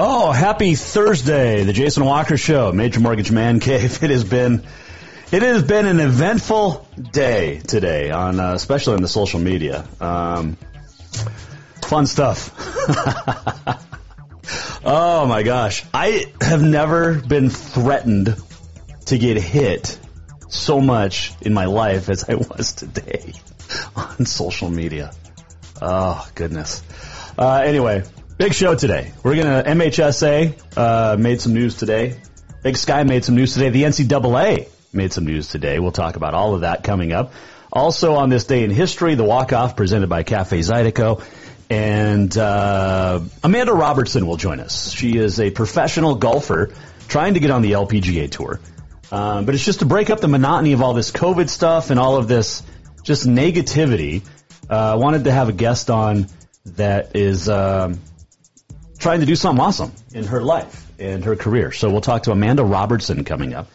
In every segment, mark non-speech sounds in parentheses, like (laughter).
Oh, happy Thursday, the Jason Walker Show, Major Mortgage Man (laughs) Cave. It has been, it has been an eventful day today, on uh, especially on the social media. Um, fun stuff. (laughs) oh my gosh, I have never been threatened to get hit so much in my life as I was today (laughs) on social media. Oh goodness. Uh, anyway, big show today. We're gonna MHSA uh, made some news today. Big Sky made some news today. The NCAA made some news today. We'll talk about all of that coming up. Also on this day in history, the walk off presented by Cafe Zydeco. And uh, Amanda Robertson will join us. She is a professional golfer trying to get on the LPGA tour. Um, but it's just to break up the monotony of all this COVID stuff and all of this just negativity. Uh, I wanted to have a guest on that is um, trying to do something awesome in her life and her career. So we'll talk to Amanda Robertson coming up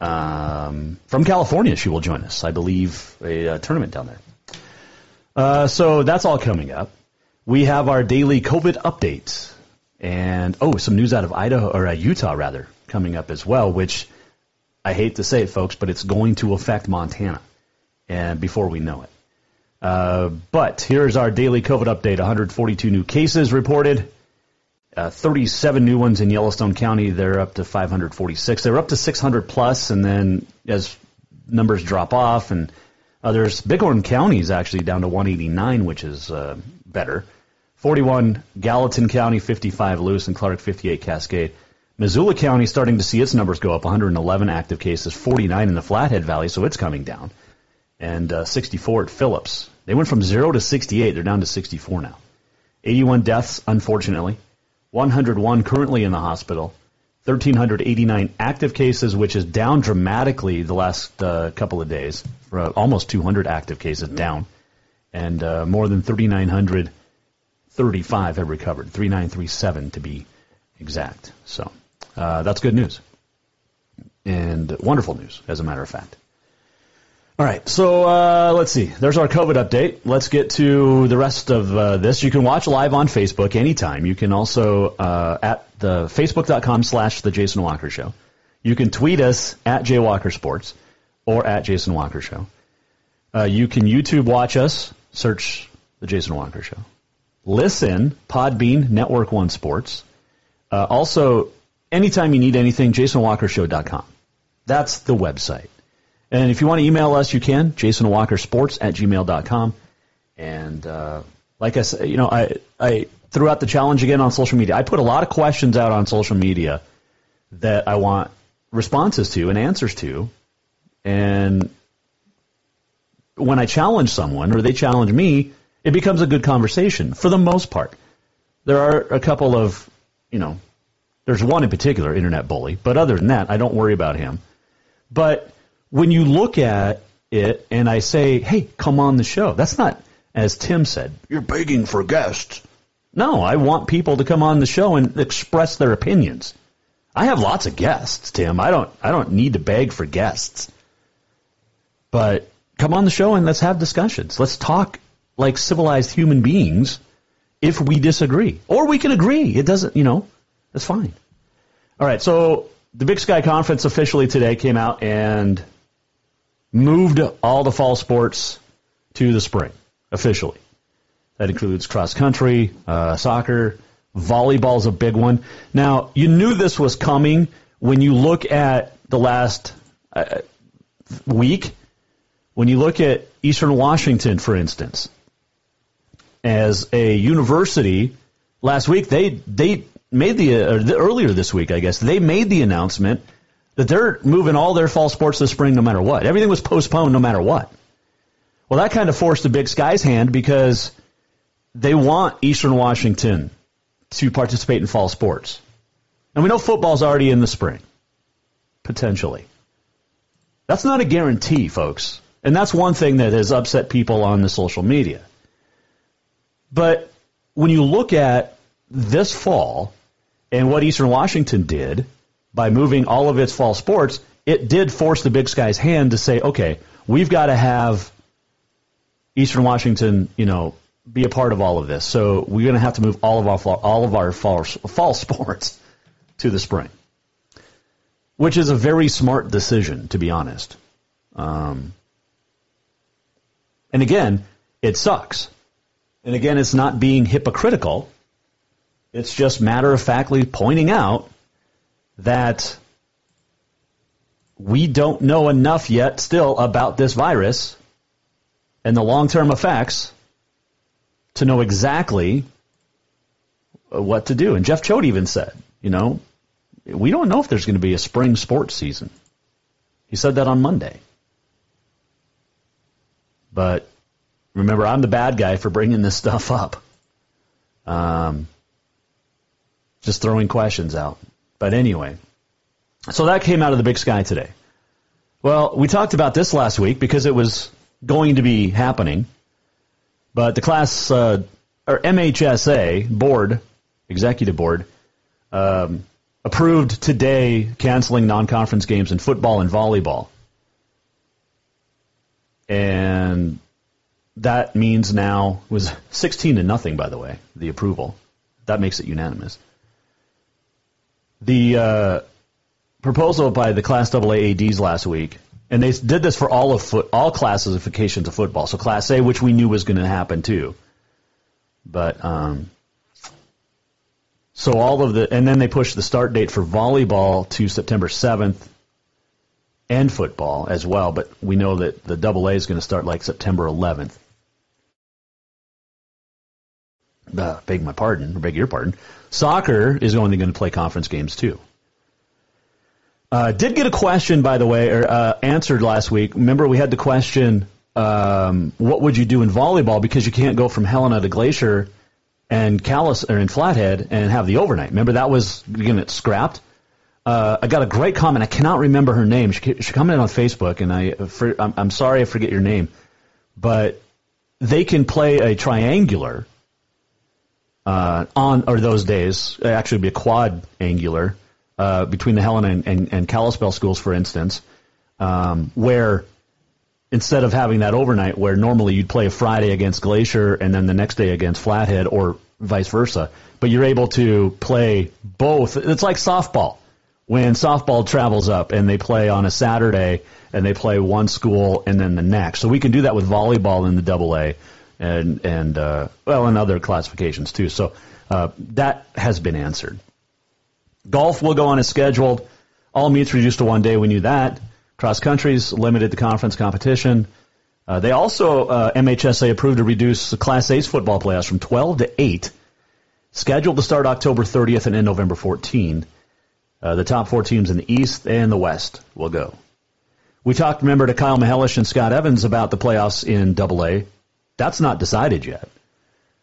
um, from California. She will join us, I believe, a, uh tournament down there. Uh, so that's all coming up. We have our daily COVID update and oh, some news out of Idaho or uh, Utah rather coming up as well, which I hate to say it, folks, but it's going to affect Montana, and before we know it. Uh, but here's our daily COVID update: 142 new cases reported, uh, 37 new ones in Yellowstone County. They're up to 546. They're up to 600 plus, and then as numbers drop off, and others, Bighorn County is actually down to 189, which is uh, better. 41 Gallatin County, 55 Lewis and Clark, 58 Cascade. Missoula County starting to see its numbers go up 111 active cases, 49 in the Flathead Valley, so it's coming down, and uh, 64 at Phillips. They went from 0 to 68. They're down to 64 now. 81 deaths, unfortunately. 101 currently in the hospital. 1,389 active cases, which is down dramatically the last uh, couple of days. Uh, almost 200 active cases down. And uh, more than 3,935 have recovered. 3,937 to be exact. So uh, that's good news. And wonderful news, as a matter of fact. All right, so uh, let's see. There's our COVID update. Let's get to the rest of uh, this. You can watch live on Facebook anytime. You can also uh, at the facebook.com slash the Jason Walker Show. You can tweet us at Walker Sports or at Jason Walker Show. Uh, you can YouTube watch us. Search the Jason Walker Show. Listen, Podbean, Network One Sports. Uh, also, anytime you need anything, jasonwalkershow.com. That's the website. And if you want to email us, you can, jasonwalkersports at gmail.com. And uh, like I said, you know, I, I threw out the challenge again on social media. I put a lot of questions out on social media that I want responses to and answers to. And when I challenge someone or they challenge me, it becomes a good conversation for the most part. There are a couple of, you know, there's one in particular, internet bully, but other than that, I don't worry about him. But when you look at it and I say, hey, come on the show, that's not, as Tim said, you're begging for guests. No, I want people to come on the show and express their opinions. I have lots of guests, Tim. I don't I don't need to beg for guests. But come on the show and let's have discussions. Let's talk like civilized human beings if we disagree. Or we can agree. It doesn't, you know, that's fine. All right, so the Big Sky Conference officially today came out and moved all the fall sports to the spring officially. That includes cross country, uh, soccer, volleyball's a big one. Now, you knew this was coming when you look at the last uh, week. When you look at Eastern Washington, for instance, as a university, last week they they made the, uh, the earlier this week, I guess they made the announcement that they're moving all their fall sports this spring, no matter what. Everything was postponed, no matter what. Well, that kind of forced the Big Sky's hand because they want Eastern Washington to participate in fall sports. And we know football's already in the spring, potentially. That's not a guarantee, folks. And that's one thing that has upset people on the social media. But when you look at this fall and what Eastern Washington did by moving all of its fall sports, it did force the Big Sky's hand to say, okay, we've got to have Eastern Washington, you know, be a part of all of this. So we're going to have to move all of our fall, all of our fall, fall sports to the spring, which is a very smart decision, to be honest. Um, and again, it sucks. And again, it's not being hypocritical. It's just matter of factly pointing out that we don't know enough yet still about this virus and the long term effects to know exactly what to do. And Jeff Choate even said, you know, we don't know if there's going to be a spring sports season. He said that on Monday. But remember, I'm the bad guy for bringing this stuff up. Um, just throwing questions out. But anyway, so that came out of the big sky today. Well, we talked about this last week because it was going to be happening. But the class uh, or MHSA board, executive board, um, approved today canceling non-conference games in football and volleyball, and that means now was (laughs) 16 to nothing. By the way, the approval that makes it unanimous. The uh, proposal by the Class AA ADs last week and they did this for all of foot, all classifications of football. So Class A, which we knew was going to happen too, but um, so all of the, and then they pushed the start date for volleyball to September seventh, and football as well. But we know that the Double A is going to start like September eleventh. Uh, beg my pardon, or beg your pardon. Soccer is only going to play conference games too. Uh, did get a question, by the way, or uh, answered last week. Remember, we had the question, um, "What would you do in volleyball?" Because you can't go from Helena to Glacier and Calais or in Flathead and have the overnight. Remember that was going to get scrapped. Uh, I got a great comment. I cannot remember her name. She, she commented on Facebook, and I, for, I'm, I'm sorry I forget your name, but they can play a triangular uh, on or those days. Actually, be a quad angular uh, between the Helena and, and, and Kalispell schools, for instance, um, where instead of having that overnight, where normally you'd play a Friday against Glacier and then the next day against Flathead, or vice versa, but you're able to play both. It's like softball. When softball travels up and they play on a Saturday and they play one school and then the next, so we can do that with volleyball in the Double A and and uh, well, and other classifications too. So uh, that has been answered. Golf will go on as scheduled. All meets reduced to one day. We knew that. Cross countries limited the conference competition. Uh, they also, uh, MHSA approved to reduce the Class A's football playoffs from 12 to 8, scheduled to start October 30th and end November 14. Uh, the top four teams in the East and the West will go. We talked, remember, to Kyle Mihelish and Scott Evans about the playoffs in Double A. That's not decided yet.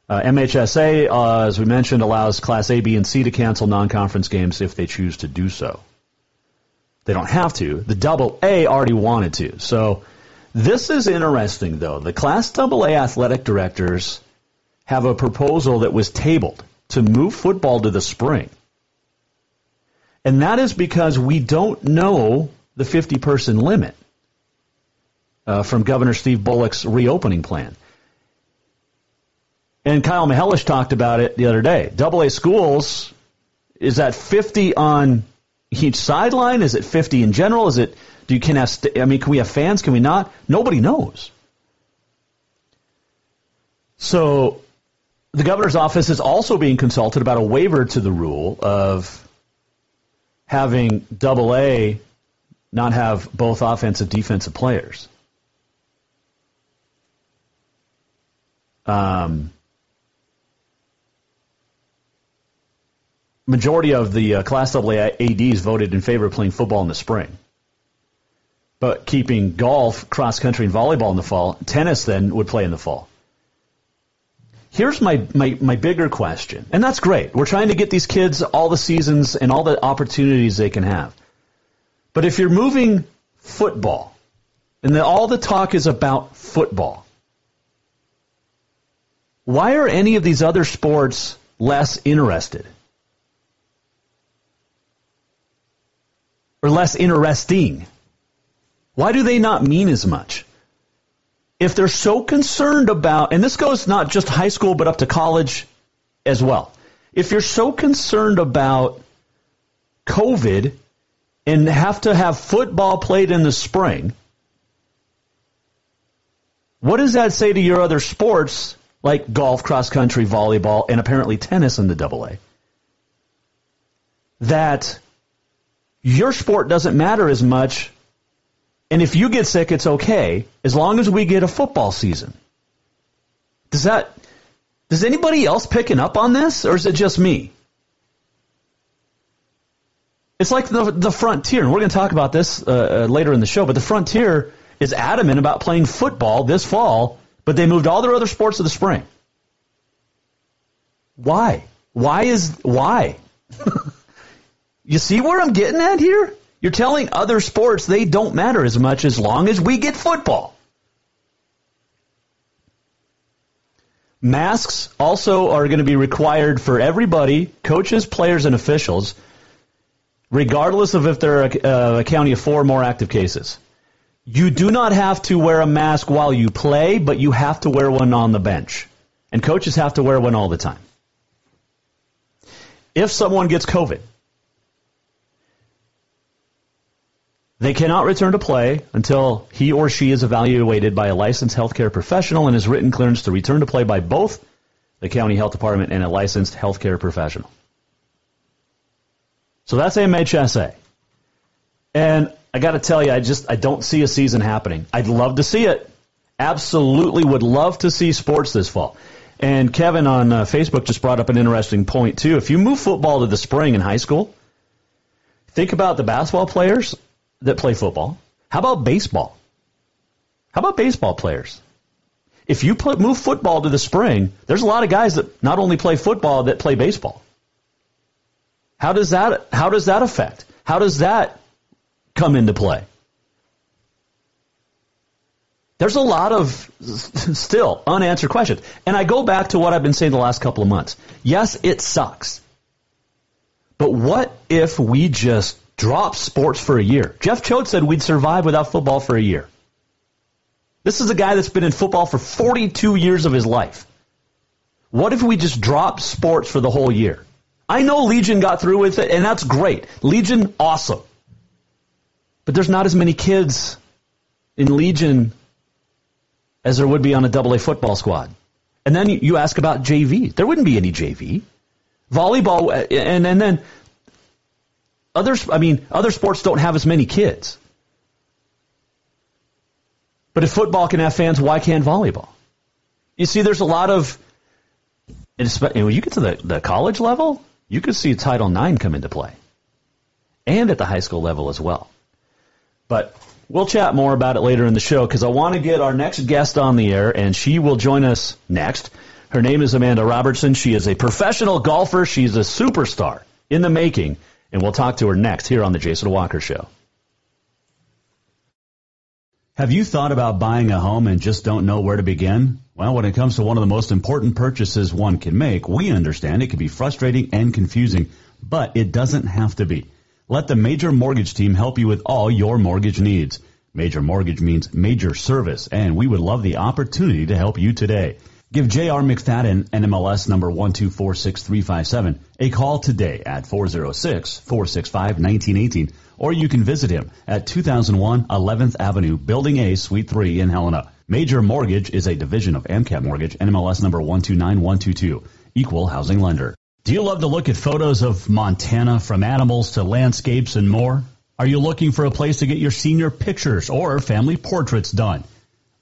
Uh, MHSA, uh, as we mentioned, allows Class A, B, and C to cancel non-conference games if they choose to do so. They don't have to. The Double A already wanted to. So this is interesting, though. The Class Double A athletic directors have a proposal that was tabled to move football to the spring. And that is because we don't know the 50 person limit uh, from Governor Steve Bullock's reopening plan. And Kyle Mihelish talked about it the other day. Double A schools is that 50 on each sideline? Is it 50 in general? Is it do you can have st- I mean can we have fans? Can we not? Nobody knows. So the governor's office is also being consulted about a waiver to the rule of having double A not have both offensive defensive players. Um, majority of the uh, Class AA ADs voted in favor of playing football in the spring, but keeping golf, cross country, and volleyball in the fall. Tennis then would play in the fall. Here's my, my, my bigger question, and that's great. We're trying to get these kids all the seasons and all the opportunities they can have. But if you're moving football, and the, all the talk is about football, why are any of these other sports less interested? Or less interesting? Why do they not mean as much? If they're so concerned about, and this goes not just high school, but up to college as well. If you're so concerned about COVID and have to have football played in the spring, what does that say to your other sports like golf, cross country, volleyball, and apparently tennis in the double A? That your sport doesn't matter as much, and if you get sick, it's okay, as long as we get a football season. Does that, does anybody else picking up on this, or is it just me? It's like the the frontier, and we're going to talk about this uh, uh, later in the show. But the frontier is adamant about playing football this fall, but they moved all their other sports to the spring. Why? Why is why? (laughs) you see where I'm getting at here? You're telling other sports they don't matter as much as long as we get football. Masks also are going to be required for everybody, coaches, players, and officials regardless of if they're a, uh, a county of four or more active cases. You do not have to wear a mask while you play, but you have to wear one on the bench. And coaches have to wear one all the time. If someone gets COVID, they cannot return to play until he or she is evaluated by a licensed healthcare professional and is written clearance to return to play by both the county health department and a licensed healthcare professional. So that's MHSA. And I got to tell you, I just I don't see a season happening. I'd love to see it. Absolutely would love to see sports this fall. And Kevin on uh, Facebook just brought up an interesting point too. If you move football to the spring in high school, think about the basketball players that play football. How about baseball? How about baseball players? If you put, move football to the spring, there's a lot of guys that not only play football that play baseball. How does that how does that affect? How does that come into play? There's a lot of (laughs) still unanswered questions. And I go back to what I've been saying the last couple of months. Yes, it sucks. But what if we just drop sports for a year? Jeff Choate said we'd survive without football for a year. This is a guy that's been in football for 42 years of his life. What if we just drop sports for the whole year? I know Legion got through with it, and that's great. Legion, awesome. But there's not as many kids in Legion as there would be on a double A football squad. And then you ask about JV. There wouldn't be any JV. Volleyball, and, and then others, I mean, other sports don't have as many kids. But if football can have fans, why can't volleyball? You see, there's a lot of, when you get to the, the college level, you could see Title IX come into play. And at the high school level as well. But we'll chat more about it later in the show because I want to get our next guest on the air, and she will join us next. Her name is Amanda Robertson. She is a professional golfer. She's a superstar in the making, and we'll talk to her next here on the Jason Walker Show. Have you thought about buying a home and just don't know where to begin? Well, when it comes to one of the most important purchases one can make, we understand it can be frustrating and confusing, but it doesn't have to be. Let the Major Mortgage team help you with all your mortgage needs. Major Mortgage means major service, and we would love the opportunity to help you today. Give J.R. McFadden, NMLS number 1246357, a call today at 406-465-1918, or you can visit him at 2001 11th Avenue, Building A, Suite 3 in Helena. Major Mortgage is a division of AMCAP Mortgage, NMLS number 129122, equal housing lender. Do you love to look at photos of Montana from animals to landscapes and more? Are you looking for a place to get your senior pictures or family portraits done?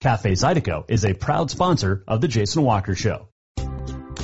Cafe Zydeco is a proud sponsor of the Jason Walker Show.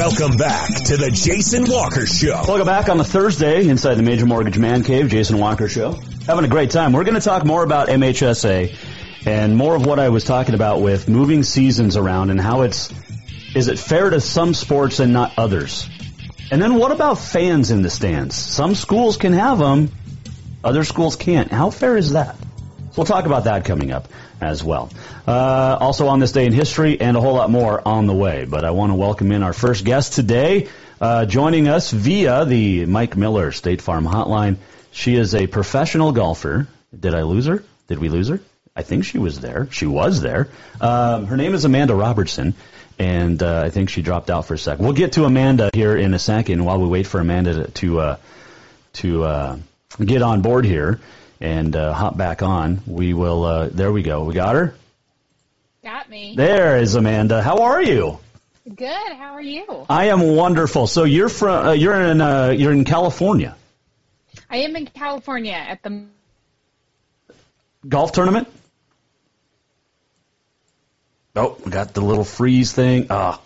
Welcome back to the Jason Walker Show. Welcome back on the Thursday inside the Major Mortgage Man Cave, Jason Walker Show. Having a great time. We're going to talk more about MHSA and more of what I was talking about with moving seasons around and how it's, is it fair to some sports and not others? And then what about fans in the stands? Some schools can have them, other schools can't. How fair is that? So we'll talk about that coming up as well. Uh, also on this day in history and a whole lot more on the way. But I want to welcome in our first guest today, uh, joining us via the Mike Miller State Farm Hotline. She is a professional golfer. Did I lose her? Did we lose her? I think she was there. She was there. Um, her name is Amanda Robertson, and uh, I think she dropped out for a sec. We'll get to Amanda here in a second while we wait for Amanda to to, uh, to uh, get on board here and uh, hop back on. We will. Uh, there we go. We got her. Got me. There is Amanda. How are you? Good. How are you? I am wonderful. So you're from. Uh, you're in. Uh, you're in California. I am in California at the golf tournament. Oh, we got the little freeze thing. Ah,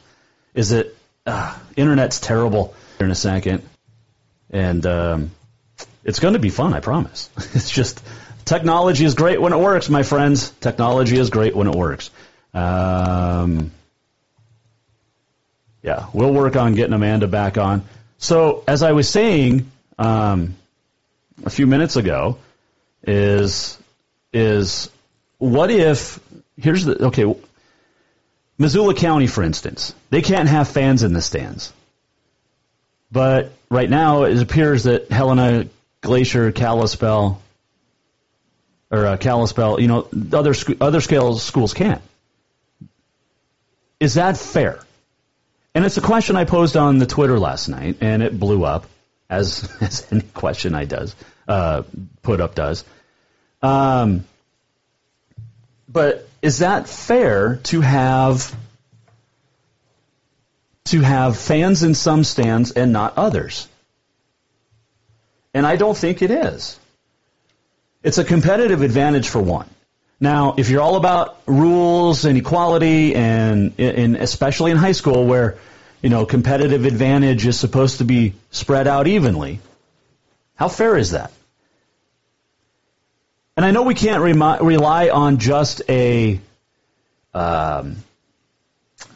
is it? Ah, internet's terrible. Here in a second, and um, it's going to be fun. I promise. (laughs) It's just technology is great when it works, my friends. Technology is great when it works. Um, yeah, we'll work on getting Amanda back on. So, as I was saying um, a few minutes ago, is is what if here's the okay Missoula County, for instance, they can't have fans in the stands. But right now, it appears that Helena, Glacier, Kalispell, or uh, Kalispell, you know, other sc- other scale schools can't. Is that fair? And it's a question I posed on the Twitter last night, and it blew up, as (laughs) as any question I does uh, put up does. Um, but is that fair to have to have fans in some stands and not others? And I don't think it is. It's a competitive advantage for one. Now, if you're all about rules and equality, and, especially in high school where you know competitive advantage is supposed to be spread out evenly, how fair is that? And I know we can't remi- rely on just a um,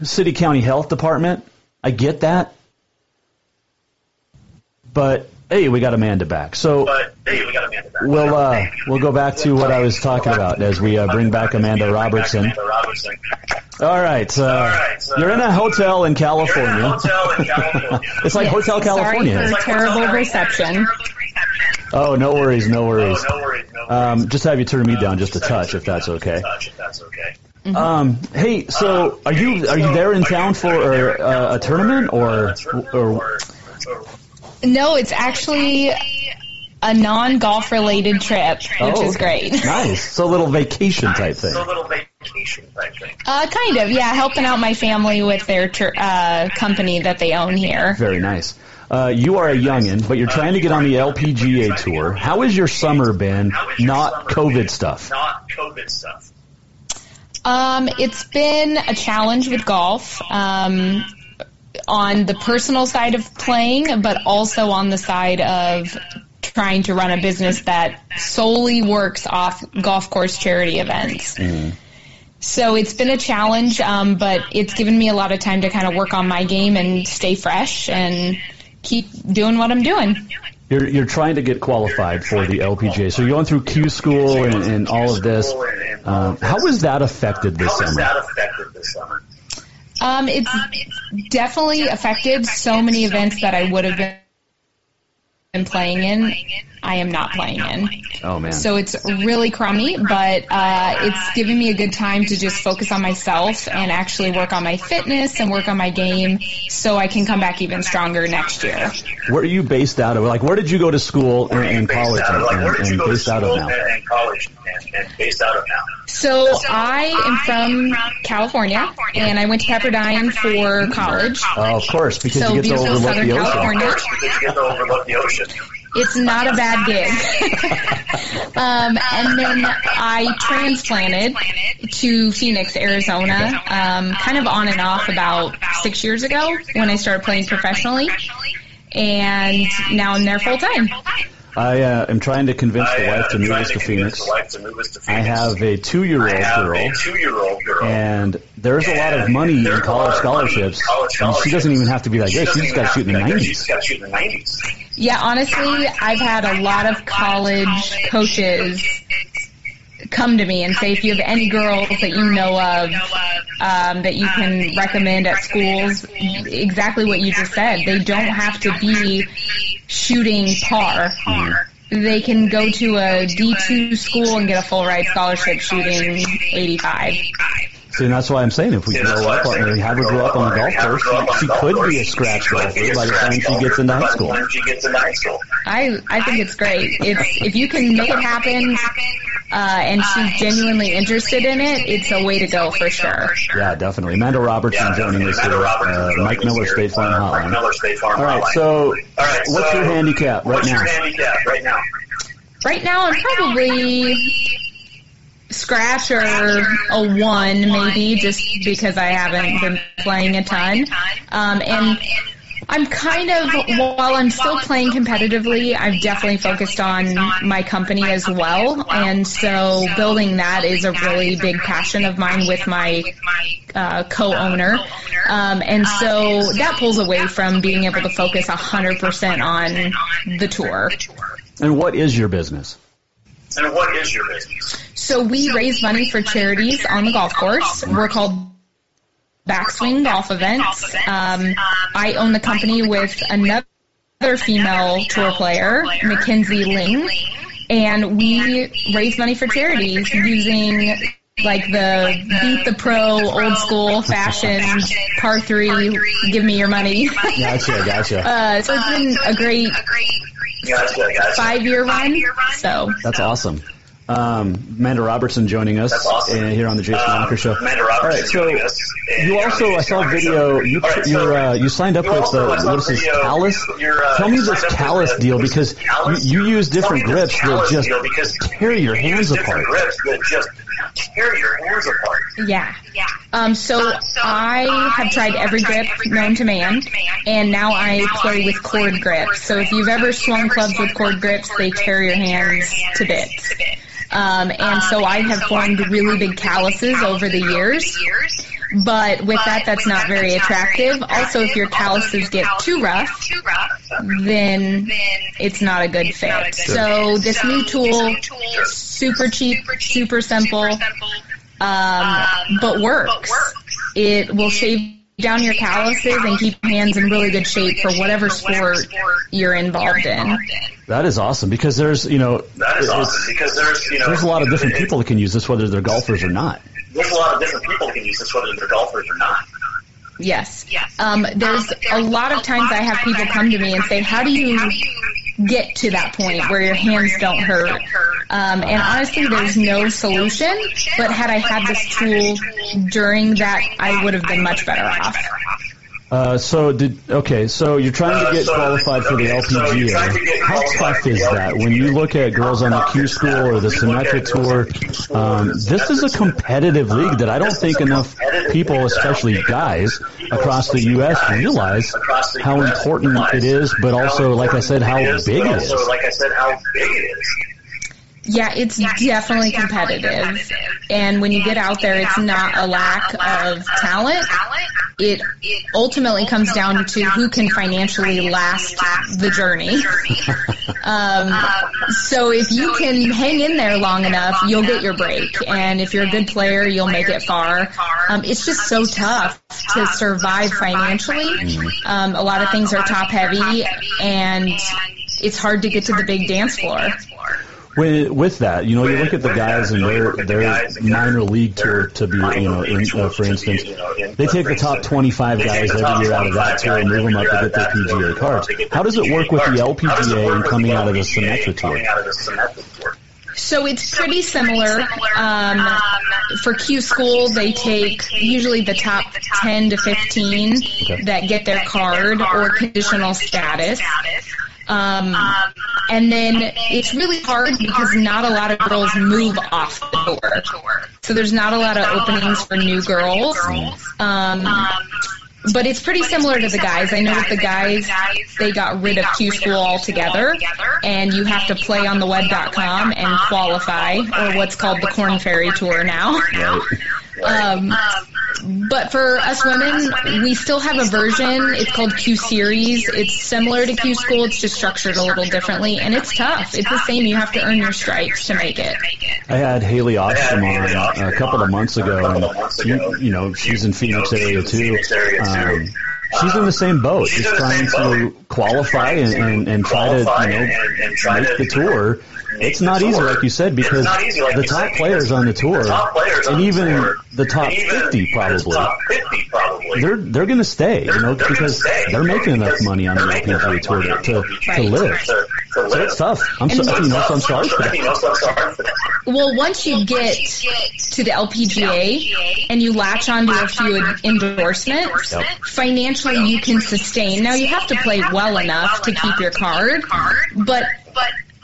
city county health department. I get that, but hey, we got Amanda back. So But hey, we got Amanda back. we'll uh, we'll go back to what I was talking about as we uh, bring back Amanda Robertson. All right, uh, right, so- you're in a hotel in California. Hotel in California. (laughs) It's like Yes, Hotel California. Sorry for terrible reception. Oh, no worries, no worries. Oh, no worries, no worries. Um, just have you turn me down just a touch, if that's okay. Touch, if that's okay. Um, hey, so are you are you there in town for uh, a tournament or or No, it's actually a non-golf related trip, which Oh, is great. (laughs) Nice. So a little vacation type thing. So a little vacation type thing. Uh, kind of, yeah, helping out my family with their tr- uh, company that they own here. Very nice. Uh, you are a youngin, but you're trying to get on the LPGA tour. How has your summer been? Not COVID stuff. Not COVID stuff. Um, it's been a challenge with golf. Um, on the personal side of playing, but also on the side of trying to run a business that solely works off golf course charity events. So it's been a challenge, um, but it's given me a lot of time to kind of work on my game and stay fresh and keep doing what I'm doing. You're you're trying to get qualified for the LPGA, so you're going through Q school and, and all of this. Um, how has that affected this How has summer? That affected this summer? Um, it's definitely affected so many events that I would have been playing in. I am not playing in. Oh man. So it's really crummy, but uh, it's given me a good time to just focus on myself and actually work on my fitness and work on my game so I can come back even stronger next year. Where are you based out of? Like, where did you go to school and, and college out of, like, where and, did you and go to based out of school now? and, and college and, and based out of now? So I am from California, and I went to Pepperdine for college. Oh, of course, because So you get to overlook the ocean. California. Because you get to overlook the ocean. It's not a bad gig. (laughs) um, and then I transplanted to Phoenix, Arizona, um, kind of on and off about six years ago when I started playing professionally. And now I'm there full time. I uh, am trying to convince the I, uh, wife to move us to convince Phoenix. The wife to move us to I have a two-year-old I have girl, a two-year-old girl. and there's a lot of money in There's a college lot of money in scholarships, and she doesn't even have to be that She good. She doesn't just got to have shoot in the be that good. 90s. She's got to shoot in the 90s. Yeah, honestly, I've had a lot of college coaches come to me and say if you have any girls that you know of um, that you can recommend at schools, exactly what you just said. They don't have to be shooting par. They can go to a D2 school and get a full ride scholarship shooting 85. See, and that's why I'm saying if we Yeah, grow up on, saying and have her we grow up on the golf have her course, grow up on she the golf could course, be a scratch she could golfer be a by the scratch time golfer by the time she gets into high school. I I think it's great. It's if you can make it happen, uh, and she's genuinely interested in it, it's a way to go for sure. Yeah, definitely. Amanda Robertson Yeah, joining us here. Uh, Mike Miller here. State Farm Uh, Hotline. Miller State Farm All right, so All right, what's so your handicap right what's now? your handicap right now? Right now, I'm probably scratch or a one maybe, just because I haven't been playing a ton. Um, and I'm kind of while I'm still playing competitively, I've definitely focused on my company as well, and so building that is a really big passion of mine with my uh, co-owner. Um, and so that pulls away from being able to focus 100% on the tour. And what is your business? And what is your business? So we raise money for charities on the golf course. We're called Backswing Golf Events. Um, I own the company with another female tour player, Mackenzie Ling, and we raise money for charities using like the beat the pro, old school fashion par three, give me your money. Gotcha, gotcha. uh, so it's been a great Gotcha, gotcha. five year run. So That's awesome. Um, Amanda Robertson joining us awesome. uh, here on the Jason Um, Walker Show. Amanda Robertson right, so joining us, uh, you also I saw a video. Show. You All right, you so uh, you signed up you with also- the what is this video. Callus? Uh, Tell me this signed Callus the- deal because Callus? you, you use different grips that just deal because tear your you hands use different apart. grips that just tear your hands apart. Yeah. Um, so I have tried every grip known to man, and now I play with cord grips. So if you've ever swung clubs with cord grips, they tear your hands to bits. Um, and so I have formed really big calluses over the years. But with that, that's not very attractive. Also, if your calluses get too rough, then it's not a good fit. So this new tool, super cheap, super simple, um, but works. It will shave down your calluses and keep your hands in really good shape for whatever sport you're involved in. That is awesome because there's, you know, That is awesome because there's you know there's a lot of different people that can use this, whether they're golfers or not. There's a lot of different people that can use this whether they're golfers or not. Yes. Um, there's a lot of times I have people come to me and say, "How do you get to that point where your hands don't hurt?" Um, and honestly, there's no solution. But had I had this tool during that, I would have been much better off. Uh, so did okay. So you're trying to get qualified for the LPGA. How tough is that when you look at girls on the Q School or the Symetra Tour? Um, this is a competitive league that I don't think enough people, especially guys across the U.S., realize how important it is. But also, like I said, how big it is. So like I said, how big it is. Yeah, it's definitely competitive. And when you get out there, it's not a lack of talent. It ultimately comes down to who can financially last the journey. (laughs) (laughs) Um, so if you can hang in there long enough, you'll get your break. And if you're a good player, you'll make it far. Um, it's just so tough to survive financially. Um, a lot of things are top heavy, and it's hard to get to the big dance floor. With, with that, you know, you look at the guys and their their minor league tour to be, you know, in, uh, for instance, they take the top 25 guys every year out of that tour and move them up to get their PGA cards. How does it work with the LPGA and coming out of the Symetra tour? So it's pretty similar. Um, for Q School, they take usually the top 10 to 15 that get their card or conditional status. Um, and then it's really hard because not a lot of girls move off the tour. So there's not a lot of openings for new girls. Um, but it's pretty similar to the guys. I know that the guys, they got rid of Q School altogether, and you have to play on the web.com and qualify, or what's called the Korn Ferry Tour now. (laughs) Um, but for us women, we still have a version. It's called Q Series. It's similar to Q School. It's just structured a little differently, and it's tough. It's the same. You have to earn your stripes to make it. I had Haley Ostrom on a couple of months ago, and you, you know she's in Phoenix area too. Um, she's in the same boat, just trying to qualify and, and, and try to you know make the tour. It's not easy, like you said, because the top players on the tour, and even the top 50 probably, they're they're going to stay, you know, because they're making enough money on the LPGA tour to, to, to live. So it's tough. I'm so, you know, so I'm sorry for that. Well, once you get to the LPGA and you latch onto a few endorsements, Yep. financially you can sustain. Now you have to play well enough to keep your card, but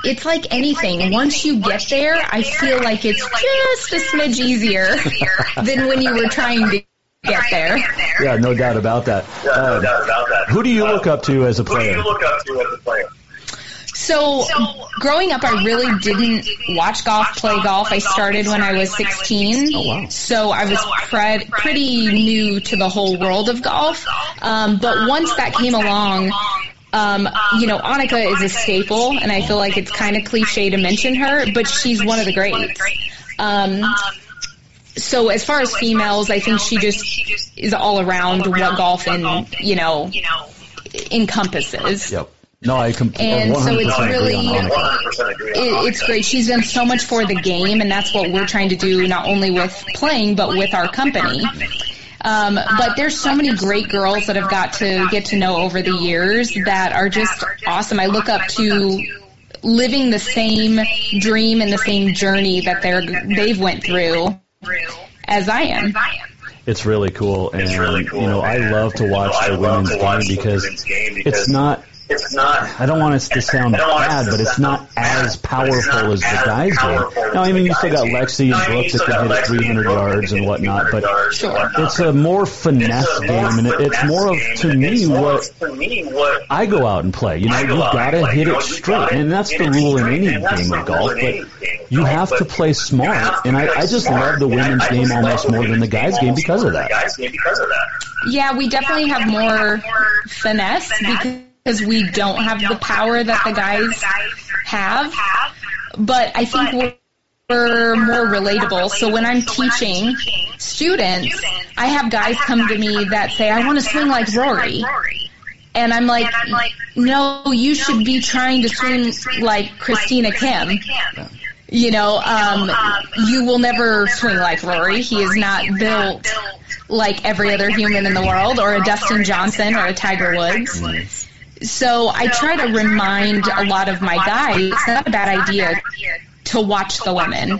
it's like anything. Once you get there, I feel like it's just a smidge easier (laughs) than when you were trying to (laughs) get there. Yeah, no doubt about that. Um, who do you look up to as a player? look up to as a player? So, growing up, I really didn't watch golf, play golf. I started when I was 16. Oh, wow. So I was pre- pretty new to the whole world of golf. Um, but once that came along, um, you know, Annika is a staple, and I feel like it's kind of cliche to mention her, but she's one of the greats. Um, so as far as females, I think she just is all around what golf and you know encompasses. Yep. No, I com- And so it's really, it, it's great. She's done so much for the game, and that's what we're trying to do, not only with playing, but with our company. Um, but there's so many great girls that I've got to get to know over the years that are just awesome. I look up to living the same dream and the same journey that they're they've went through as I am. It's really cool, and you know I love to watch the women's game because it's not. It's not. I don't want it to sound I don't want it bad, but it's not as powerful as the guys powerful do. as No, I mean you still got. Lexi and No, I mean, Brooke you that can hit it Lexi and 300 yards and can whatnot, but 300 yards and whatnot, it's a more finesse game, and it's more of to me what to me what I go out and play. You know, you go out and gotta hit it straight, and that's the rule in any game of golf. rule in any But you have to play smart, and I, I just love the women's game almost more than the guys' game game because of that. guys' game because of that. Yeah, we definitely have more finesse because we don't have the power that the guys have. But I think we're more relatable. So when I'm teaching students, I have guys come to me that say, I want to swing like Rory. And I'm like, no, you should be trying to swing like Christina Kim. You know, um, you will never swing like Rory. He is not built like every other human in the world, or a Dustin Johnson or a Tiger Woods. So I try to remind a lot of my guys it's not a bad idea to watch the women.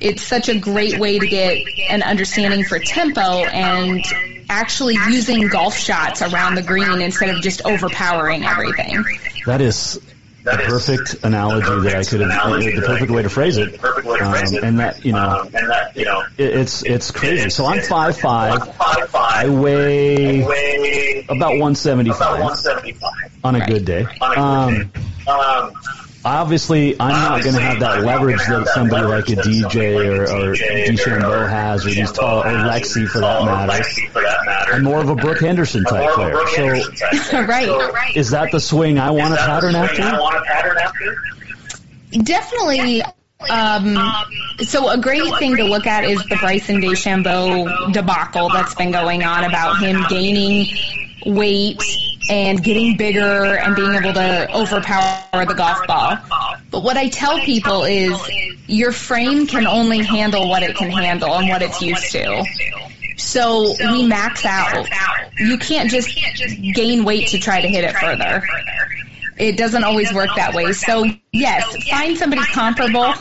It's such a great way to get an understanding for tempo and actually using golf shots around the green instead of just overpowering everything. That is the perfect analogy that I could have, the perfect way to phrase it. Um, and that, you know, it, it's, it's crazy. So I'm five five. I weigh about 175 on a good day. Um, obviously, I'm not going to have that leverage that somebody like a DJ or, or DeChambeau has, or these tall, or Lexi for that matter. I'm more of a Brooke Henderson type player. (laughs) So, right. is that the swing I want to pattern after? Definitely. Um, so a great thing to look at is the Bryson DeChambeau debacle that's been going on about him gaining weight and getting bigger and being able to overpower the golf ball. But what I tell people is your frame can only handle what it can handle and what it's used to. So we max out. You can't just gain weight to try to hit it further. It doesn't always work that way. So yes, find somebody comparable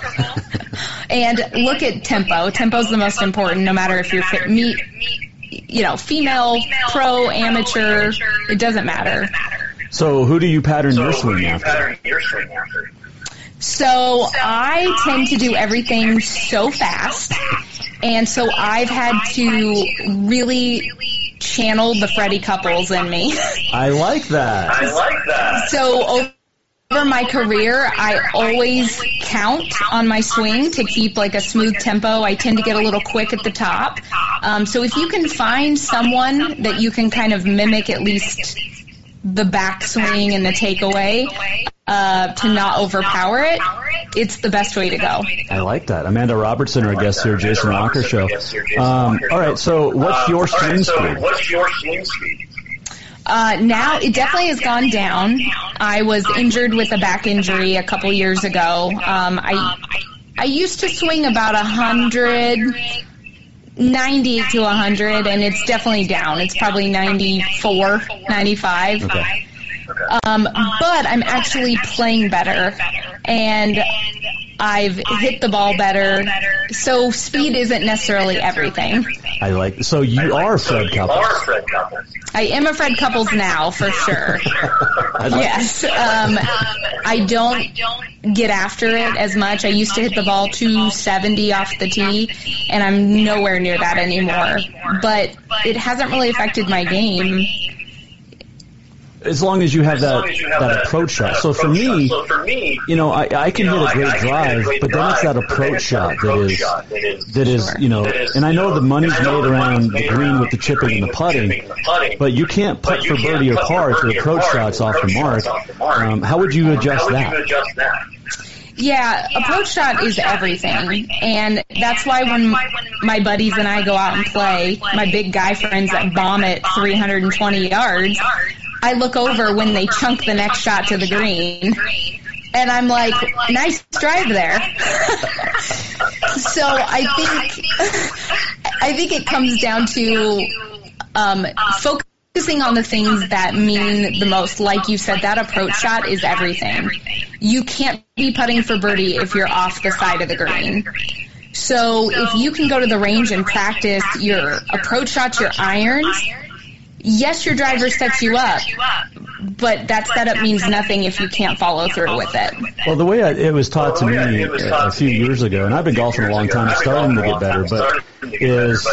(laughs) and look at tempo. Tempo is the most important no matter if you're fit, meet, you know, female, pro, amateur, it doesn't matter. So who do you pattern your swing after? So I tend to do everything so fast. And so I've had to really channel the Freddie Couples in me. I like that. So over my career, I always count on my swing to keep like a smooth tempo. I tend to get a little quick at the top. Um, so if you can find someone that you can kind of mimic at least the backswing and the takeaway uh, to not overpower it, it's the best way to go. I like that. Amanda Robertson, our guest here, Jason Walker Show. Um, all right, so what's your swing speed? What's your swing speed? Uh, now it definitely has gone down. I was injured with a back injury a couple years ago. Um, I I used to swing about a hundred. 90 to 100 and it's definitely down. It's probably 94, 95. Okay. Um, but I'm actually playing better and I've hit the ball better. So speed isn't necessarily everything. I like. So you are Fred Couples. I am a Fred Couples now for (laughs) sure. Yes. Um, I don't get after it as much. I used to hit the ball 270 off the tee, and I'm nowhere near that anymore. But it hasn't really affected my game. As long as you have that that approach shot. So for me, so for me, you know, I, I can hit a great drive, but then it's that approach shot that is that is you know. And I know the money's made around the green with the chipping and the putting, but you can't putt for birdie or par if your approach shot's off the mark. Um, how would you adjust that? Yeah, approach shot is everything. And that's why when my buddies and I go out and play, my big guy friends that bomb it 320 yards, I look over when they chunk the next shot to the green. And I'm like, nice drive there. (laughs) so I think, I think it comes down to, um, focusing on the things that mean the most. Like you said, that approach shot is everything. You can't be putting for birdie if you're off the side of the green. So if you can go to the range and practice your approach shots, your irons, yes, your driver sets you up, but that setup means nothing if you can't follow through with it. Well, the way I, it was taught to me uh, a, a few years ago, and I've been golfing a long time, it's starting to get better, but is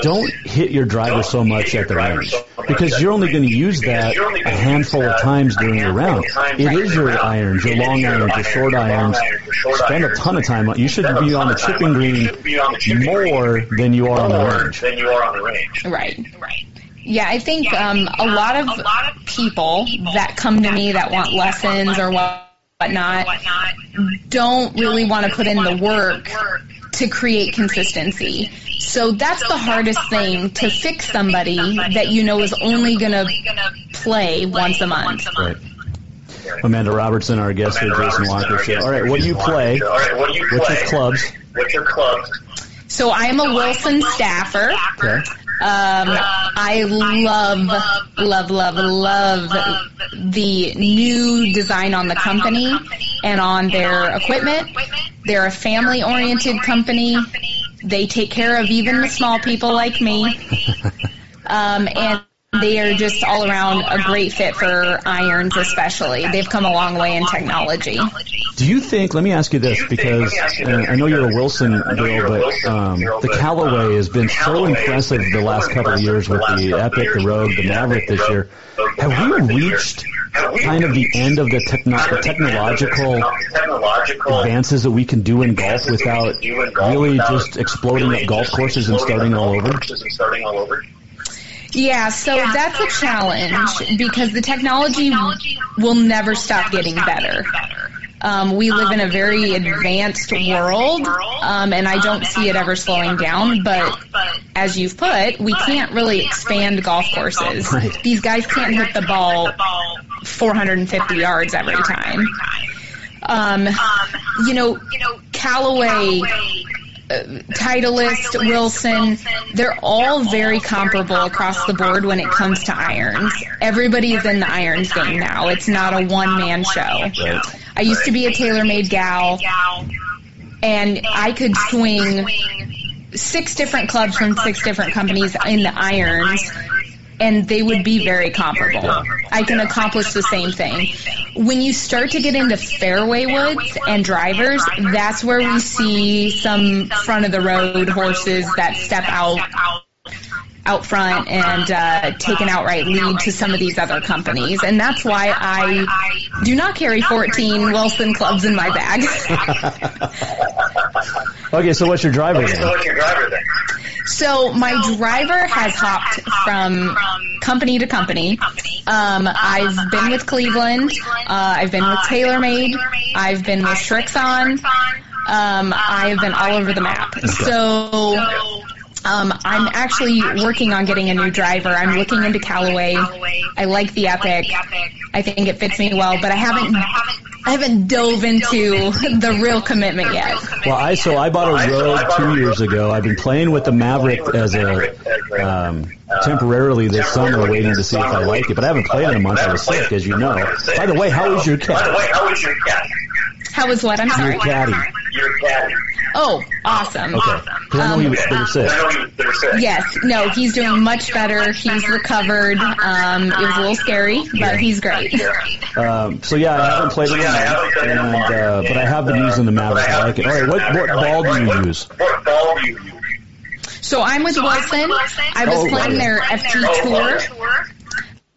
don't hit your driver so much at the range because you're only going to use that a handful of times during your round. It is your irons, your long irons, your short irons. Spend a ton of time on. You should be on the chipping green more than you are on the range. Than you are on the range. Right. Right. Yeah, I think um, a lot of people that come to me that want lessons or want whatnot don't really want to put in the work to create consistency. So that's the hardest thing to fix somebody that you know is only going to play once a month. Right. Amanda Robertson, our guest here, Jason Walker Show. All right, what do you play? All right, what do you What's your clubs? What's your clubs? So I am a Wilson staffer. Okay. Um, I love, love, love, love the new design on the company and on their equipment. They're a family oriented company. They take care of even the small people like me. (laughs) Um, and they are just all around a great fit for irons, especially. They've come a long way in technology. Do you think? Let me ask you this, because uh, I know you're a Wilson girl, but um, the Callaway has been so impressive the last couple of years with the Epic, the Rogue, the Maverick this year. Have we reached kind of the end of the, techno- the technological Technological advances that we can do in golf without really just exploding up golf courses and starting all over? Courses all over. Yeah, so that's a challenge because the technology will never stop getting better. Um, we live in a very advanced world, um, and I don't see it ever slowing down. But as you've put, we can't really expand golf courses. Right. These guys can't hit the ball 450 yards every time. Um, you know, Callaway, Titleist, Wilson, they're all very comparable across the board when it comes to irons. Everybody is in the irons game now. It's not a one man show. I used to be a TaylorMade gal, and I could swing six different clubs from six different companies in the irons, and they would be very comparable. I can accomplish the same thing. When you start to get into fairway woods and drivers, that's where we see some front of the road horses that step out out front and uh, take an outright lead to some of these other companies. And that's why I do not carry 14 Wilson clubs in my bag. (laughs) Okay, so what's your driver So then? What's your driver then? So my driver has hopped from company to company. Um, I've been with Cleveland. Uh, I've been with TaylorMade. I've been with Srixon. Um, I have been all over the map. So um, I'm actually working on getting a new driver. I'm looking into Callaway. I like the Epic. I think it fits me well, but I haven't I haven't dove into the real commitment yet. Well, I so I bought a Rogue two years ago. I've been playing with the Maverick as a um, temporarily this summer, waiting to see if I like it. But I haven't played in a month. I was sick, as you know. By the way, how is your By the cat? way, how is your cat? How was what? I'm sorry. Your caddy. Your cat. Oh, awesome. Okay. 'Cause I know you they were sick. I know you- they're sick. Yes, no, he's doing much better. He's recovered. Um, it was a little scary, but he's great. Um, so yeah, I haven't played in a month, and uh, but I have been using the Maverick. I like it. All right, what what ball do you use? What ball do you use? So I'm with Wilson. I was Oh, playing okay. their FT Tour,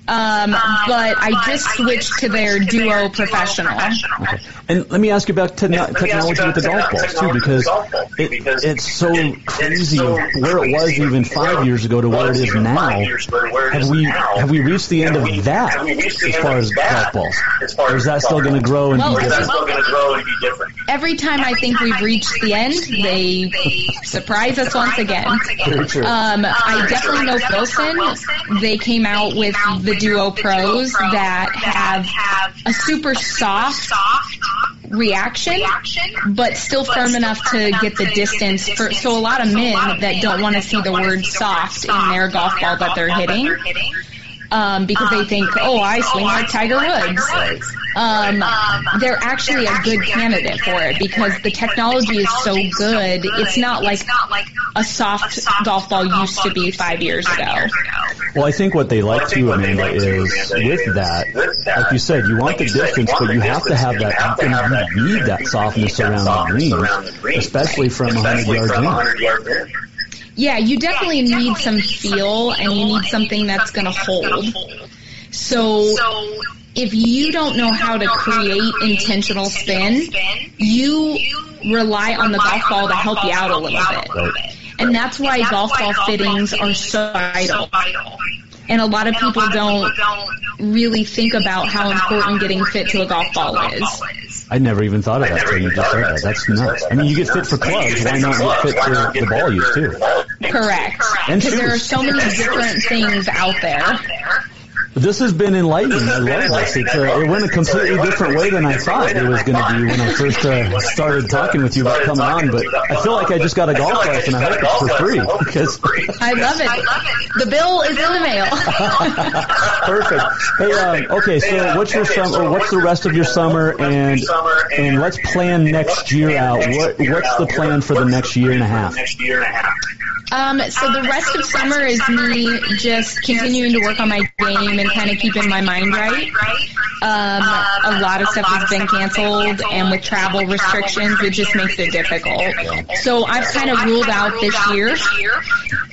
um, but I just switched to their Duo Professional. Okay. And let me ask you about te- technology with the golf balls too, because it, it's so crazy of where it was even five years ago to where it is now. Have we have we reached the end of that as far as golf balls, or is that still going to grow and be different? still going to grow and be different. Every time I think we've reached the end, they surprise us once again. Um, I definitely know Wilson. They came out with the Duo Pros that have a super soft reaction, but still firm enough to get the distance. For, so a lot of men that don't want to see the word soft in their golf ball that they're hitting. Um, because they think, oh, I swing like Tiger Woods. Um, they're actually a good candidate for it because the technology is so good. It's not like a soft golf ball used to be five years ago. Well, I think what they like too, Amanda, is with that, like you said, you want the distance, but you have to have that, and you need that softness around the green, especially from 100 yards in. 100 yards in. Yeah, you definitely need some feel and you need something that's going to hold. So if you don't know how to create intentional spin, you rely on the golf ball to help you out a little bit. And that's why golf ball fittings are so vital. And a lot of people don't really think about how important getting fit to a golf ball is. I never even thought of that until you just said that. That's nuts. I mean, you get fit for clubs. Why not get fit for the ball use too? Correct. And Because there are so many different things out there. This has been enlightening. I love this. It's, uh, it went a completely different way than I thought it was going to be when I first uh, started talking with you about coming on. But I feel like I just got a golf lesson. I hope it's for free because I love it. The bill is in the mail. (laughs) perfect. Hey, um, okay. So what's your summer? What's the rest of your summer? And and let's plan next year out. What what's the plan for the next year and a half? Next year and a half. Um, so the rest of summer is me just continuing to work on my game and kind of keeping my mind right. Um, a lot of stuff has been canceled, and with travel restrictions, it just makes it difficult. So I've kind of ruled out this year,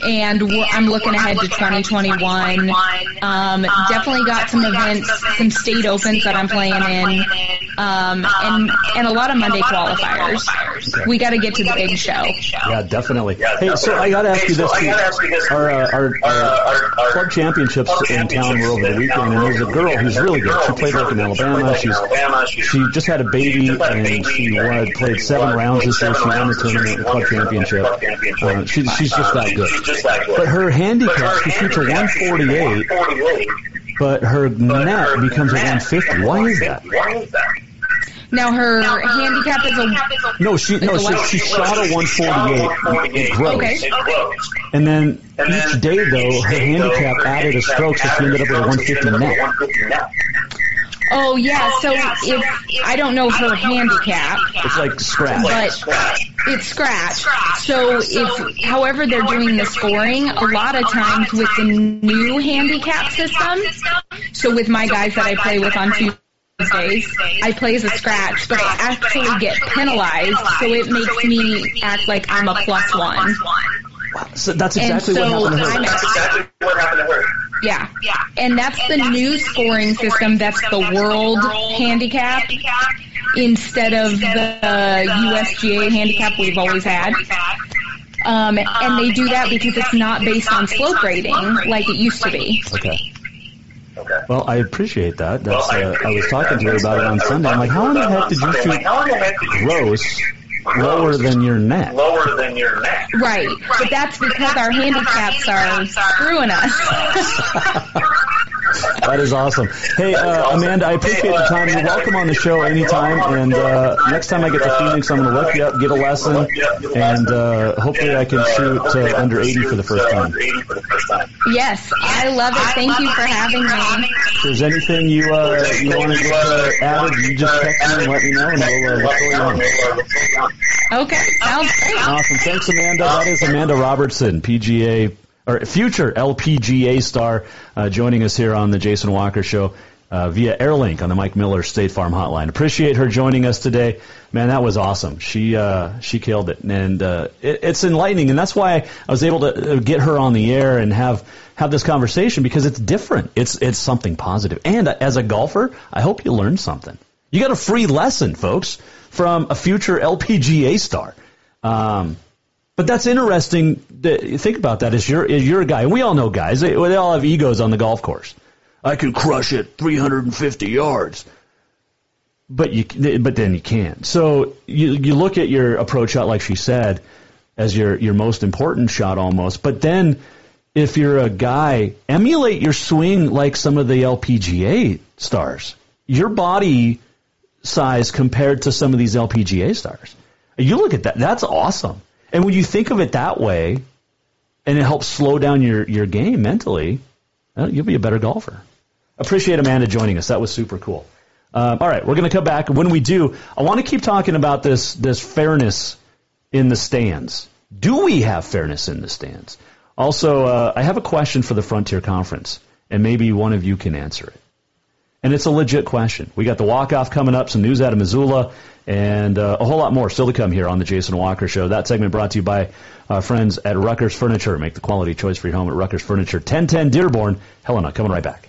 and I'm looking ahead to 2021. Um, definitely got some events, some state opens that I'm playing in, um, and and a lot of Monday qualifiers. We got to get to the big show. Yeah, definitely. Hey, so I got to ask you this too. Our, uh, our, our club championships in town were over the weekend, and there's a girl who's really good. She played like in Alabama. She's she just had a baby, and she won, played seven rounds this year. She won the tournament, the club championship. Uh, she, she's just that good. But her handicap, she shoots a 148, but her net becomes a 150. Why is that? Now her handicap is a No, she no, a she, she shot a 148 gross. Okay. And then each day, though, her handicap added a stroke, so she ended up with a 150 net. Oh yeah, oh, so if I don't know her handicap, It's like scratch. but it's scratch. So if, however they're doing the scoring, a lot of times with the new handicap system, so with my guys that I play with on Tuesdays, I play as a scratch, but I actually get penalized, so it makes me act like I'm a plus one. So that's And exactly what so happened to her. That's exactly what happened to her. Yeah. And that's the new scoring system. That's the world handicap instead of the USGA handicap we've always had. Um, and they do that because it's not based on slope rating like it used to be. Okay. Well, I appreciate that. That's uh, I was talking to her about it on Sunday. I'm like, how in the heck did you shoot How in the heck did you gross lower than your neck. lower than your net? Right. But that's because our handicaps are screwing us. (laughs) That is awesome. Hey, uh, Amanda, I appreciate the time. You're welcome on the show anytime. And uh, next time I get to Phoenix, I'm going to look you up, get a lesson, and uh, hopefully I can shoot uh, under 80 for the first time. yes, I love it. Thank you for having me. If there's anything you uh, you want to get uh, added, you just text me and let me know, and we'll, uh, we'll you on. Okay, sounds great. Awesome. Thanks, Amanda. That is Amanda Robertson, PGA or future LPGA star, uh, joining us here on the Jason Walker Show uh, via Airlink on the Mike Miller State Farm Hotline. Appreciate her joining us today. Man, that was awesome. She uh, she killed it, and uh, it, it's enlightening, and that's why I was able to uh, get her on the air and have have this conversation because it's different. It's it's something positive. positive, and as a golfer, I hope you learned something. You got a free lesson, folks, from a future LPGA star. Um, but that's interesting. That, think about that. As you're, as you're a guy, and we all know guys. They, they all have egos on the golf course. I can crush it 350 yards, but you, but then you can't. So you you look at your approach shot, like she said, as your your most important shot almost. But then, if you're a guy, emulate your swing like some of the LPGA stars. Your body size compared to some of these LPGA stars. You look at that. That's awesome. And when you think of it that way, and it helps slow down your, your game mentally, you'll be a better golfer. Appreciate Amanda joining us. That was super cool. Um, all right, we're going to come back. When we do, I want to keep talking about this this fairness in the stands. Do we have fairness in the stands? Also, uh, I have a question for the Frontier Conference, and maybe one of you can answer it. And it's a legit question. We got the walk off coming up, some news out of Missoula, and uh, a whole lot more still to come here on the Jason Walker Show. That segment brought to you by our friends at Ruckers Furniture. Make the quality choice for your home at Ruckers Furniture. 1010 Dearborn. Helena, coming right back.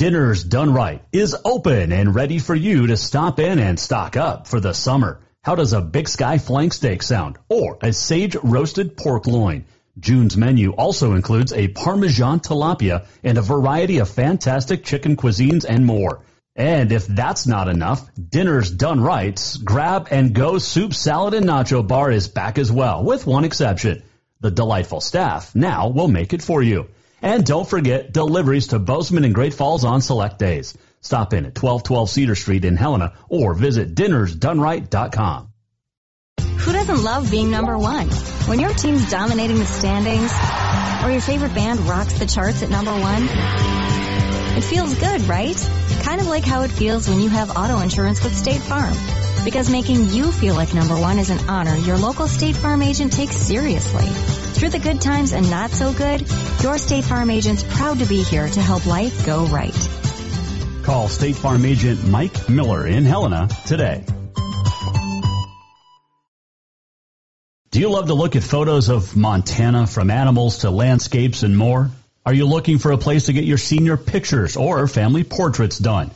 Dinner's Done Right is open and ready for you to stop in and stock up for the summer. How does a Big Sky flank steak sound? Or a sage roasted pork loin? June's menu also includes a Parmesan tilapia and a variety of fantastic chicken cuisines and more. And if that's not enough, Dinner's Done Right's grab and go soup, salad, and nacho bar is back as well, with one exception. The delightful staff now will make it for you. And don't forget deliveries to Bozeman and Great Falls on select days. Stop in at 1212 Cedar Street in Helena or visit dinnersdoneright.com. Who doesn't love being number one? When your team's dominating the standings or your favorite band rocks the charts at number one, it feels good, right? Kind of like how it feels when you have auto insurance with State Farm. Because making you feel like number one is an honor your local State Farm agent takes seriously. Through the good times and not so good, your State Farm agent's proud to be here to help life go right. Call State Farm agent Mike Miller in Helena today. Do you love to look at photos of Montana from animals to landscapes and more? Are you looking for a place to get your senior pictures or family portraits done?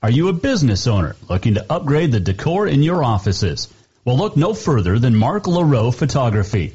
Are you a business owner looking to upgrade the decor in your offices? Well, look no further than Mark LaRoe Photography.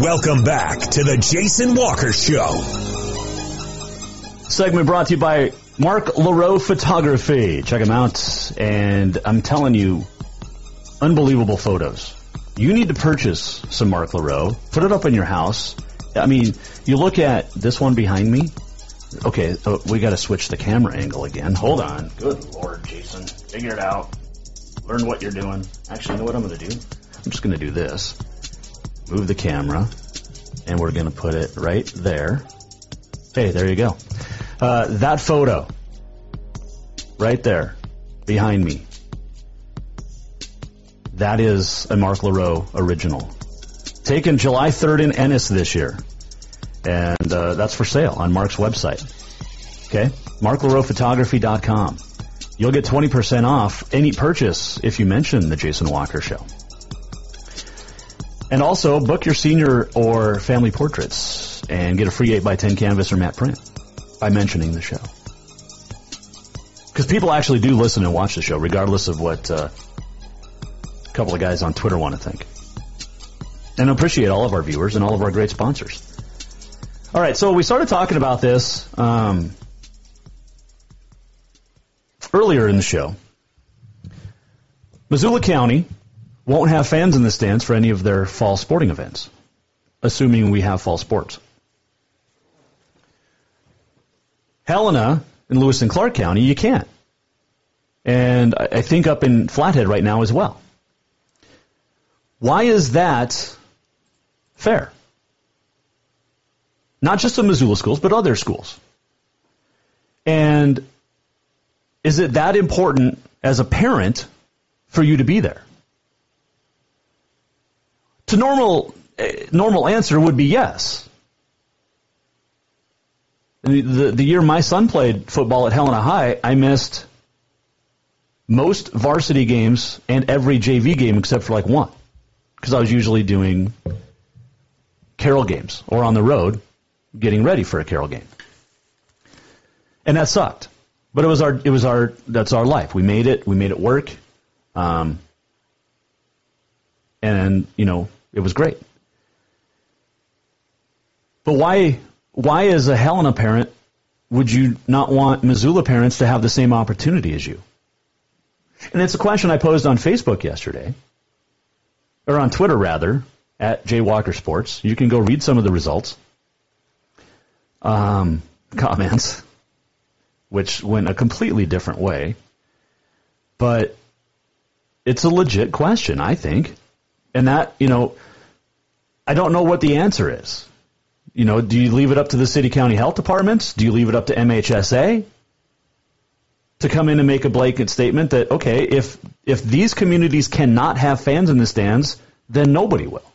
Welcome back to the Jason Walker Show. Segment brought to you by Mark LaRoe Photography. Check him out. And I'm telling you, unbelievable photos. You need to purchase some Mark LaRoe. Put it up in your house. I mean, you look at this one behind me. Okay, uh, we got to switch the camera angle again. Hold on. Good Lord, Jason. Figure it out. Learn what you're doing. Actually, you know what I'm going to do? I'm just going to do this. Move the camera, and we're going to put it right there. Hey, there you go. Uh, that photo, right there, behind me, that is a Mark LaRoe original. Taken July 3rd in Ennis this year. And uh, that's for sale on Mark's website. Okay? MarkLaRoePhotography.com. You'll get 20% off any purchase if you mention the Jason Walker Show. And also, book your senior or family portraits and get a free 8x10 canvas or matte print by mentioning the show. Because people actually do listen and watch the show, regardless of what uh, a couple of guys on Twitter want to think. And appreciate all of our viewers and all of our great sponsors. All right, so we started talking about this um, earlier in the show. Missoula County won't have fans in the stands for any of their fall sporting events, assuming we have fall sports. Helena in Lewis and Clark County, you can't. And I think up in Flathead right now as well. Why is that fair? Not just the Missoula schools, but other schools. And is it that important as a parent for you to be there? To normal, eh, normal answer would be yes. The, the, year my son played football at Helena High, I missed most varsity games and every JV game except for like one. Because I was usually doing Carroll games or on the road getting ready for a Carroll game. And that sucked. But it was our it was our that's our life. We made it. We made it work. Um, and you know, it was great. But why why as a Helena parent would you not want Missoula parents to have the same opportunity as you? And it's a question I posed on Facebook yesterday, or on Twitter rather, at Jay Walker Sports. You can go read some of the results, um, comments, which went a completely different way. But it's a legit question, I think. And that, you know, I don't know what the answer is. You know, do you leave it up to the city county health departments? Do you leave it up to MHSA to come in and make a blanket statement that okay, if if these communities cannot have fans in the stands, then nobody will.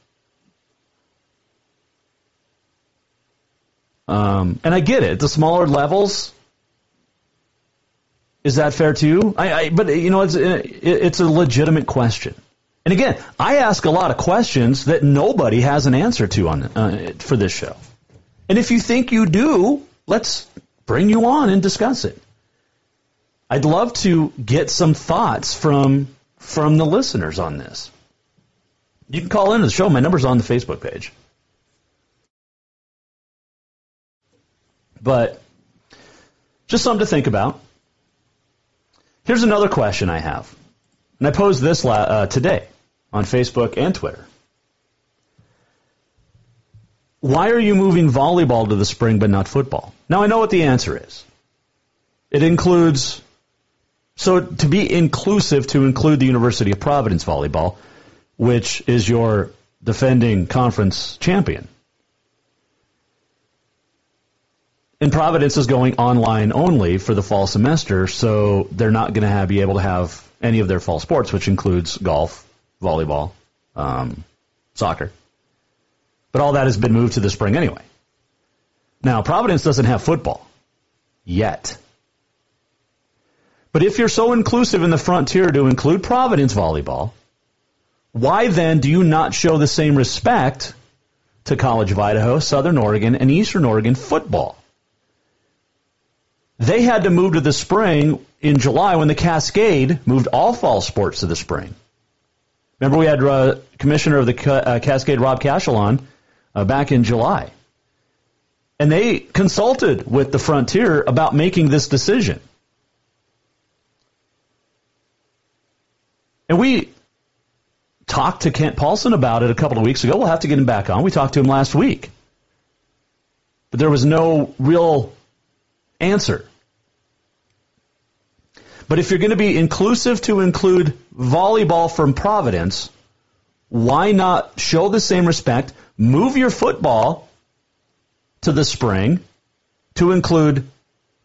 Um, and I get it. The smaller levels, is that fair too? I, I but you know, it's it's a legitimate question. And again, I ask a lot of questions that nobody has an answer to on uh, for this show. And if you think you do, let's bring you on and discuss it. I'd love to get some thoughts from from the listeners on this. You can call into the show. My number's on the Facebook page. But just something to think about. Here's another question I have. And I posed this uh, today on Facebook and Twitter. Why are you moving volleyball to the spring but not football? Now I know what the answer is. It includes, so to be inclusive, to include the University of Providence volleyball, which is your defending conference champion. And Providence is going online only for the fall semester, so they're not going to be able to have any of their fall sports, which includes golf, volleyball, um, soccer. But all that has been moved to the spring anyway. Now, Providence doesn't have football yet. But if you're so inclusive in the frontier to include Providence volleyball, why then do you not show the same respect to College of Idaho, Southern Oregon, and Eastern Oregon football? They had to move to the spring in July when the Cascade moved all fall sports to the spring. Remember, we had uh, Commissioner of the uh, Cascade, Rob Cashell, on uh, back in July. And they consulted with the Frontier about making this decision. And we talked to Kent Paulson about it a couple of weeks ago. We'll have to get him back on. We talked to him last week. But there was no real answer. But if you're going to be inclusive to include volleyball from Providence, why not show the same respect? Move your football to the spring to include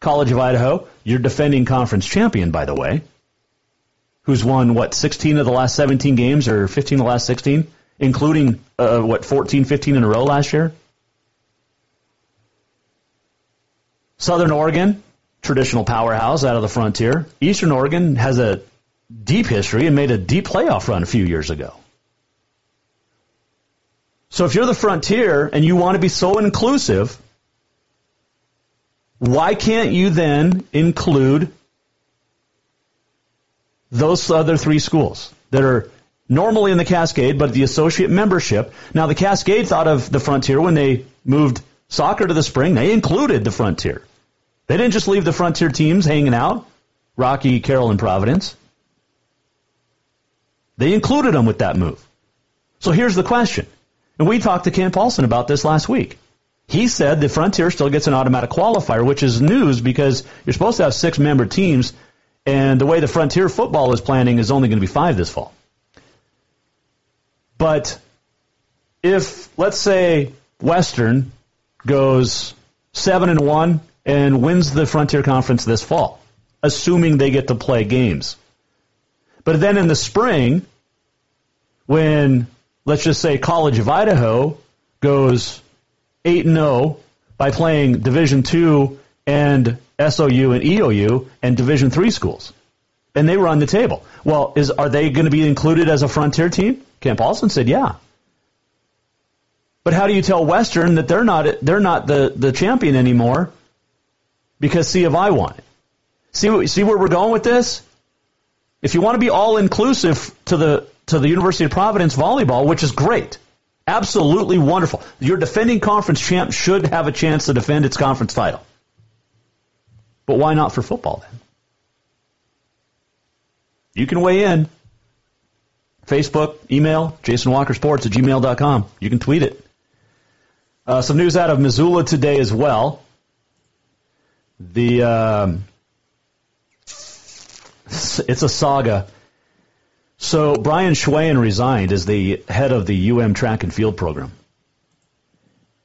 College of Idaho, your defending conference champion, by the way, who's won, what, 16 of the last 17 games or 15 of the last 16, including, uh, what, 14, 15 in a row last year? Southern Oregon, traditional powerhouse out of the frontier. Eastern Oregon has a deep history and made a deep playoff run a few years ago. So if you're the frontier and you want to be so inclusive, why can't you then include those other three schools that are normally in the Cascade, but the associate membership? Now, the Cascade thought of the frontier when they moved soccer to the spring. They included the frontier. They didn't just leave the frontier teams hanging out, Rocky, Carroll, and Providence. They included them with that move. So here's the question. And we talked to Kent Paulson about this last week. He said the Frontier still gets an automatic qualifier, which is news because you're supposed to have six member teams, and the way the Frontier football is planning is only going to be five this fall. But if, let's say, Western goes seven and one and wins the Frontier Conference this fall, assuming they get to play games. But then in the spring, when let's just say College of Idaho goes 8 0 by playing Division 2 and SOU and EOU and Division 3 schools. And they on the table. Well, is are they going to be included as a frontier team? Kent Paulson said, "Yeah." But how do you tell Western that they're not they're not the, the champion anymore because see if I want it? See see where we're going with this? If you want to be all inclusive to the to the University of Providence volleyball, which is great, absolutely wonderful. Your defending conference champ should have a chance to defend its conference title. But why not for football then? You can weigh in. Facebook, email, jasonwalkersports at gmail.com. You can tweet it. Uh, some news out of Missoula today as well. The um, it's a saga. So Brian Schweyen resigned as the head of the UM track and field program.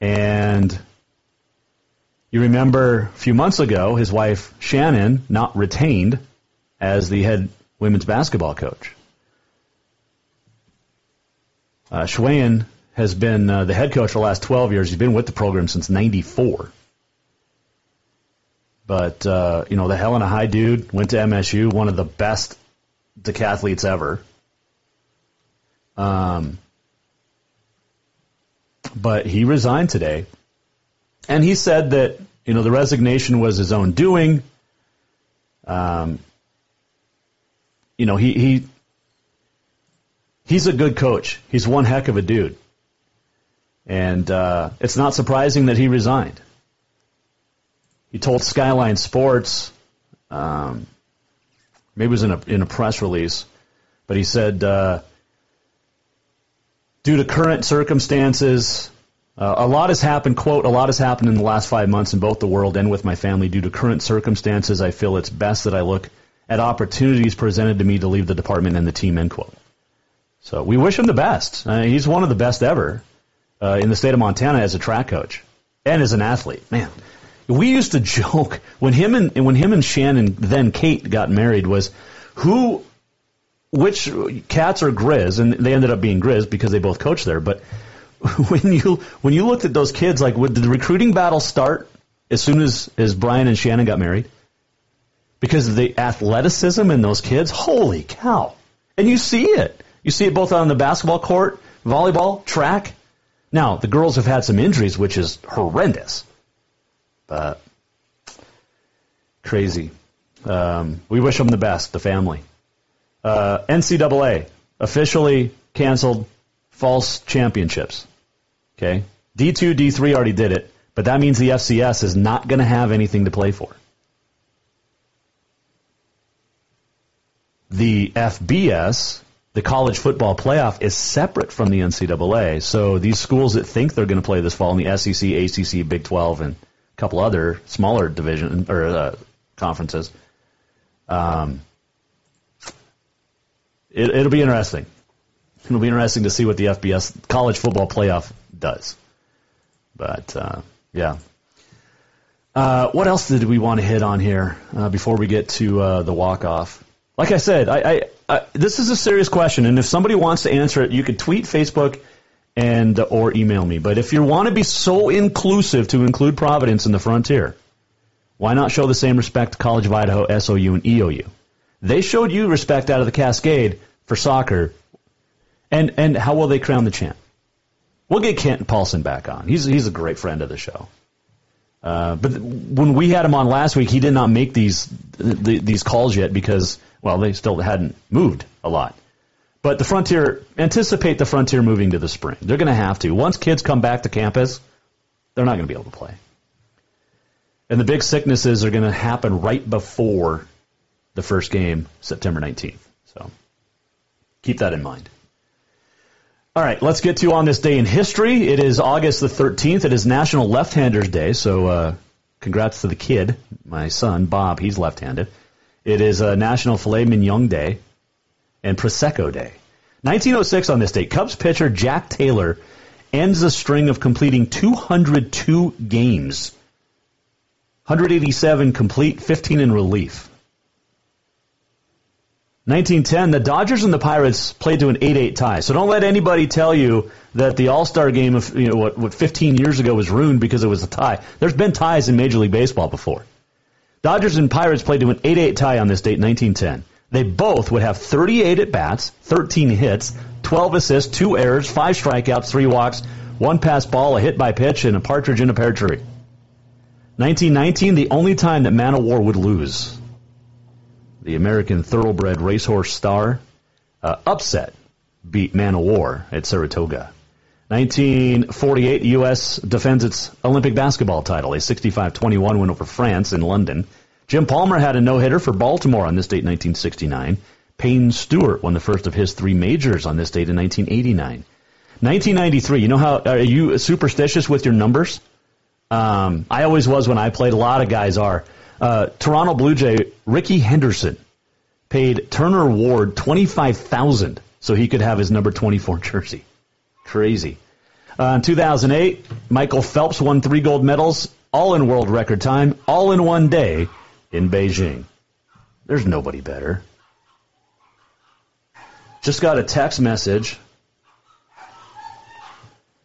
And you remember a few months ago, his wife Shannon not retained as the head women's basketball coach. Uh, Schweyen has been uh, the head coach for the last 12 years. He's been with the program since 94. But, uh, you know, the Helena High dude went to MSU, one of the best decathletes ever. Um, but he resigned today. And he said that, you know, the resignation was his own doing. Um, you know, he, he, he's a good coach. He's one heck of a dude. And uh, it's not surprising that he resigned. He told Skyline Sports, um, maybe it was in a, in a press release, but he said, uh, due to current circumstances, uh, a lot has happened, quote, a lot has happened in the last five months in both the world and with my family. Due to current circumstances, I feel it's best that I look at opportunities presented to me to leave the department and the team, end quote. So we wish him the best. Uh, he's one of the best ever uh, in the state of Montana as a track coach and as an athlete. Man, we used to (laughs) joke when him and when him and Shannon then Cate got married was who which cats are Grizz and they ended up being Grizz because they both coached there. But (laughs) when you when you looked at those kids, like did the recruiting battle start as soon as as Brian and Shannon got married? Because of the athleticism in those kids, holy cow! And you see it. You see it both on the basketball court, volleyball, track. Now the girls have had some injuries, which is horrendous. But crazy. Um, we wish them the best, the family. Uh, NCAA officially canceled false championships. Okay, D2, D3 already did it, but that means the FCS is not going to have anything to play for. The FBS, the college football playoff, is separate from the NCAA. So these schools that think they're going to play this fall in the SEC, ACC, Big 12, and couple other smaller division or uh, conferences, um, it, it'll be interesting. It'll be interesting to see what the FBS college football playoff does. But uh, yeah. Uh, what else did we want to hit on here uh, before we get to uh, the walk off? Like I said, I, I, I, this is a serious question, and if somebody wants to answer it, you could tweet, Facebook, and or email me. But if you want to be so inclusive to include Providence in the frontier, why not show the same respect to College of Idaho, SOU, and EOU? They showed you respect out of the Cascade for soccer, and and how will they crown the champ? We'll get Kent Paulson back on. He's he's a great friend of the show. Uh, but when we had him on last week, he did not make these the, these calls yet because well they still hadn't moved a lot. But the frontier anticipate the frontier moving to the spring. They're going to have to once kids come back to campus. They're not going to be able to play. And the big sicknesses are going to happen right before the first game, September 19th. So keep that in mind. All right, let's get to on this day in history. It is August the 13th. It is National Left-Handers Day, so uh, congrats to the kid, my son, Bob. He's left-handed. It is uh, National Filet Mignon Day and Prosecco Day. 1906 on this date, Cubs pitcher Jack Taylor ends a string of completing 202 games. 187 complete, 15 in relief. 1910, the Dodgers and the Pirates played to an 8-8 tie. So don't let anybody tell you that the All-Star game of you know what, what 15 years ago was ruined because it was a tie. There's been ties in Major League Baseball before. Dodgers and Pirates played to an 8-8 tie on this date, 1910. They both would have 38 at bats, 13 hits, 12 assists, two errors, five strikeouts, three walks, one pass ball, a hit by pitch, and a partridge in a pear tree. 1919, the only time that Man o' War would lose the American Thoroughbred Racehorse Star, uh, upset beat Man o' War at Saratoga. 1948, U.S. defends its Olympic basketball title, a 65-21 win over France in London. Jim Palmer had a no hitter for Baltimore on this date in 1969. Payne Stewart won the first of his three majors on this date in 1989. 1993. You know how are you superstitious with your numbers? Um, I always was when I played. A lot of guys are. Uh, Toronto Blue Jay Rickey Henderson paid Turner Ward twenty five thousand so he could have his number twenty four (laughs) jersey. Crazy. Uh, in 2008, Michael Phelps won three gold medals, all in world record time, all in one day in Beijing. There's nobody better. Just got a text message.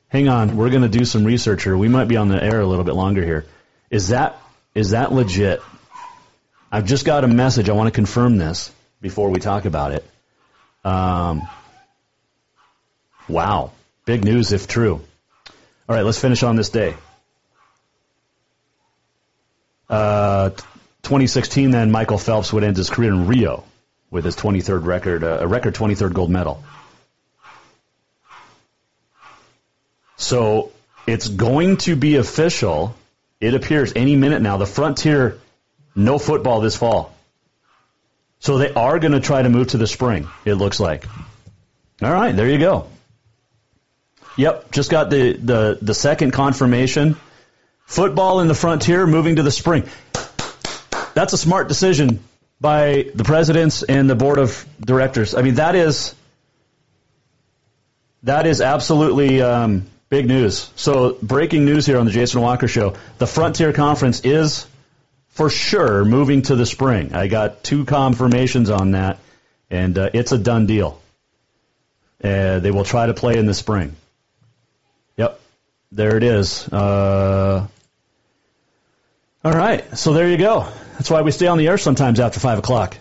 Hang on, we're going to do some research here. We might be on the air a little bit longer here. Is that is that legit? I've just got a message. I want to confirm this before we talk about it. Um, wow, big news if true. All right, let's finish on this day. Uh, 2016, then Michael Phelps would end his career in Rio with his 23rd record, uh, a record 23rd gold medal. So it's going to be official. It appears any minute now. The Frontier, no football this fall. So they are going to try to move to the spring. It looks like. All right, there you go. Yep, just got the the the second confirmation. Football in the Frontier moving to the spring. That's a smart decision by the presidents and the board of directors. I mean, that is that is absolutely um, big news. So, breaking news here on the Jason Walker Show: the Frontier Conference is for sure moving to the spring. I got two confirmations on that, and uh, it's a done deal. Uh, they will try to play in the spring. Yep, there it is. Uh, all right, so there you go. That's why we stay on the air sometimes after 5 o'clock.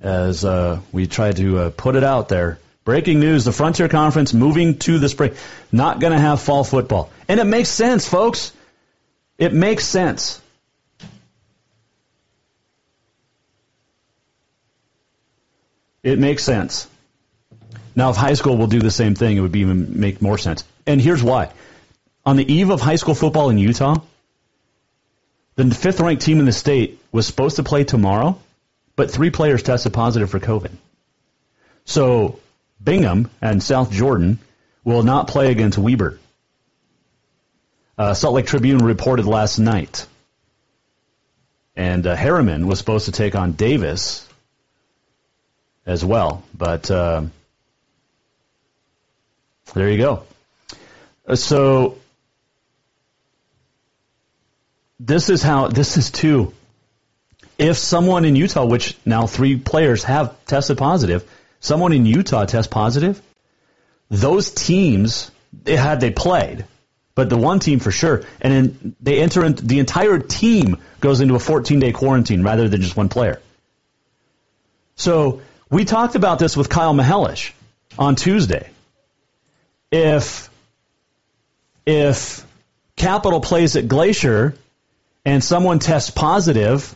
As uh, we try to uh, put it out there. Breaking news the Frontier Conference moving to the spring. Not going to have fall football. And it makes sense, folks. It makes sense. It makes sense. Now, if high school will do the same thing, it would even make more sense. And here's why. On the eve of high school football in Utah, the fifth ranked team in the state was supposed to play tomorrow, but three players tested positive for COVID. So Bingham and South Jordan will not play against Weber. Uh, Salt Lake Tribune reported last night. And uh, Herriman was supposed to take on Davis as well. But uh, there you go. Uh, so this is how this is too. If someone in Utah, which now three players have tested positive, someone in Utah tests positive, those teams they had they played, but the one team for sure, and then they enter into the entire team goes into a 14 day quarantine rather than just one player. So we talked about this with Kyle Mahelish on Tuesday. If if Capital plays at Glacier and someone tests positive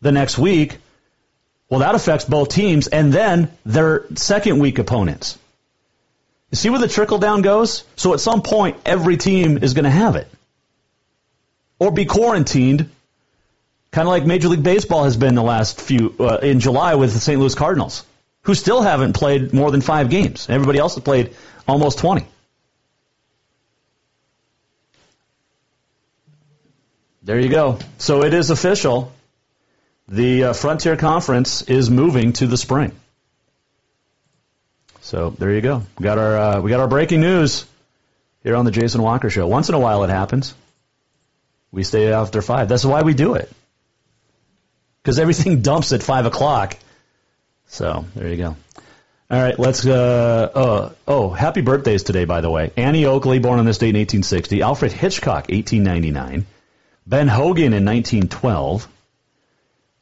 the next week, well, that affects both teams and then their second week opponents. You see where the trickle down goes? So at some point, every team is going to have it or be quarantined, kind of like Major League Baseball has been the last few uh, in July with the St. Louis Cardinals, who still haven't played more than five games. Everybody else has played almost 20. There you go. So it is official. The uh, Frontier Conference is moving to the spring. So there you go. We got our uh, we got our breaking news here on the Jason Walker Show. Once in a while it happens. We stay after five. That's why we do it. Because everything (laughs) dumps at five o'clock. So there you go. All right, let's. Uh, oh, oh, happy birthdays today, by the way. Annie Oakley, born on this date in 1860. Alfred Hitchcock, 1899. Ben Hogan in 1912.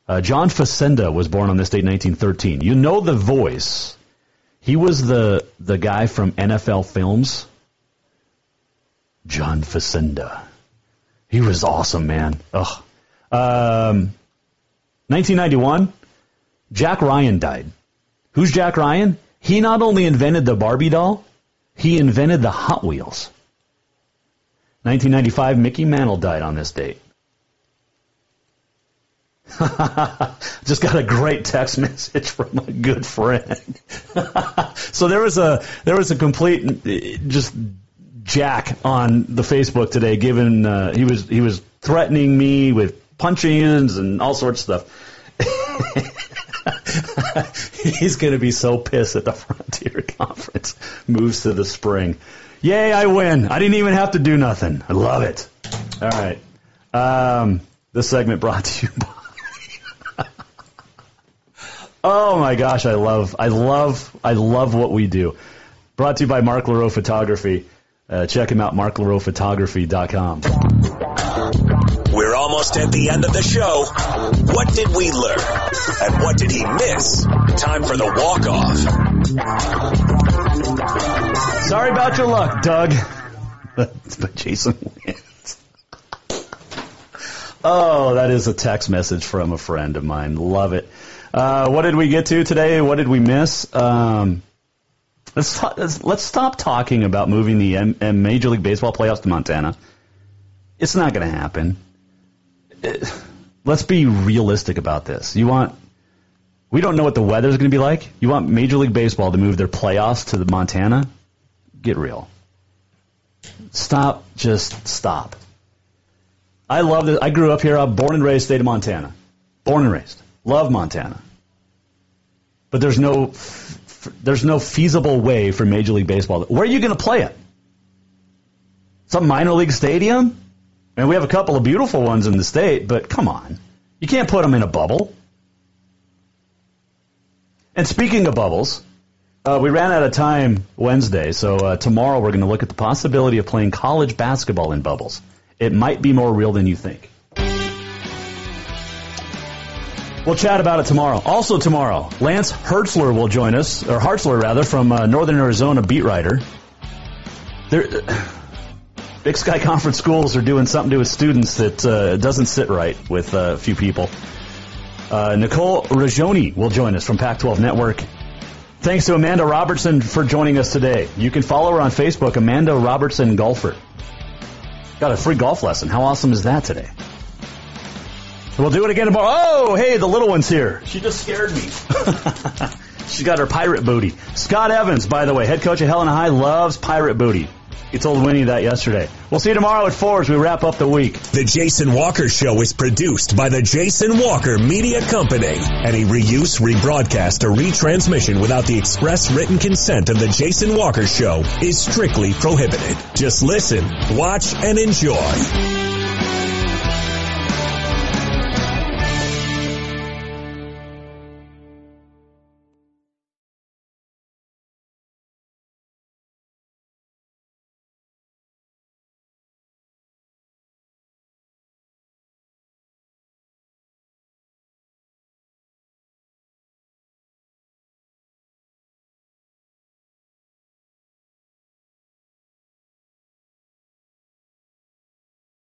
Uh, John Facenda was born on this date in 1913. You know the voice. He was the the guy from NFL Films. John Facenda. He was awesome, man. Ugh. Um, 1991, Jack Ryan died. Who's Jack Ryan? He not only invented the Barbie doll, he invented the Hot Wheels. 1995, Mickey Mantle died on this date. (laughs) Just got a great text (laughs) message from a good friend. (laughs) so there was a there was a complete just jack on the Facebook today. Given uh, he was he was threatening me with punch-ins and all sorts of stuff. He's going to be so pissed at the Frontier Conference moves to the spring. Yay, I win. I didn't even have to do nothing. I love it. All right. Um, this segment brought to you by. (laughs) oh my gosh, I love, I love, I love what we do. Brought to you by Mark LaRoe Photography. Uh, check him out, marklaroephotography.com. We're almost at the end of the show. What did we learn? And what did he miss? Time for the walk-off. Sorry about your luck, Doug. (laughs) but Jason wins. Oh, that is a text message from a friend of mine. Love it. Uh, what did we get to today? What did we miss? Um, let's, let's, let's stop talking about moving the M- M- Major League Baseball playoffs to Montana. It's not going to happen. It, let's be realistic about this. You want we don't know what the weather is going to be like. You want Major League Baseball to move their playoffs to the Montana? Get real. Stop. Just stop. I love this. I grew up here. I'm born and raised state of Montana. Born and raised. Love Montana. But there's no there's no feasible way for Major League Baseball. Where are you going to play it? Some minor league stadium? I And we have a couple of beautiful ones in the state, but come on. You can't put them in a bubble. And speaking of bubbles, uh, we ran out of time Wednesday, so uh, tomorrow we're going to look at the possibility of playing college basketball in bubbles. It might be more real than you think. We'll chat about it tomorrow. Also tomorrow, Lance Hertzler will join us, or Hartzler rather, from uh, Northern Arizona, beat writer. There, (sighs) Big Sky Conference schools are doing something to its students that uh, doesn't sit right with uh, a few people. Uh, Nicole Ragioni will join us from Pac-12 Network. Thanks to Amanda Robertson for joining us today. You can follow her on Facebook, Amanda Robertson Golfer. Got a free golf lesson. How awesome is that today? We'll do it again tomorrow. Oh, hey, the little one's here. She just scared me. (laughs) She's got her pirate booty. Scott Evans, by the way, head coach of Helena High, loves pirate booty. He told Winnie that yesterday. We'll see you tomorrow at 4 as we wrap up the week. The Jason Walker Show is produced by the Jason Walker Media Company. Any reuse, rebroadcast, or retransmission without the express written consent of the Jason Walker Show is strictly prohibited. Just listen, watch, and enjoy.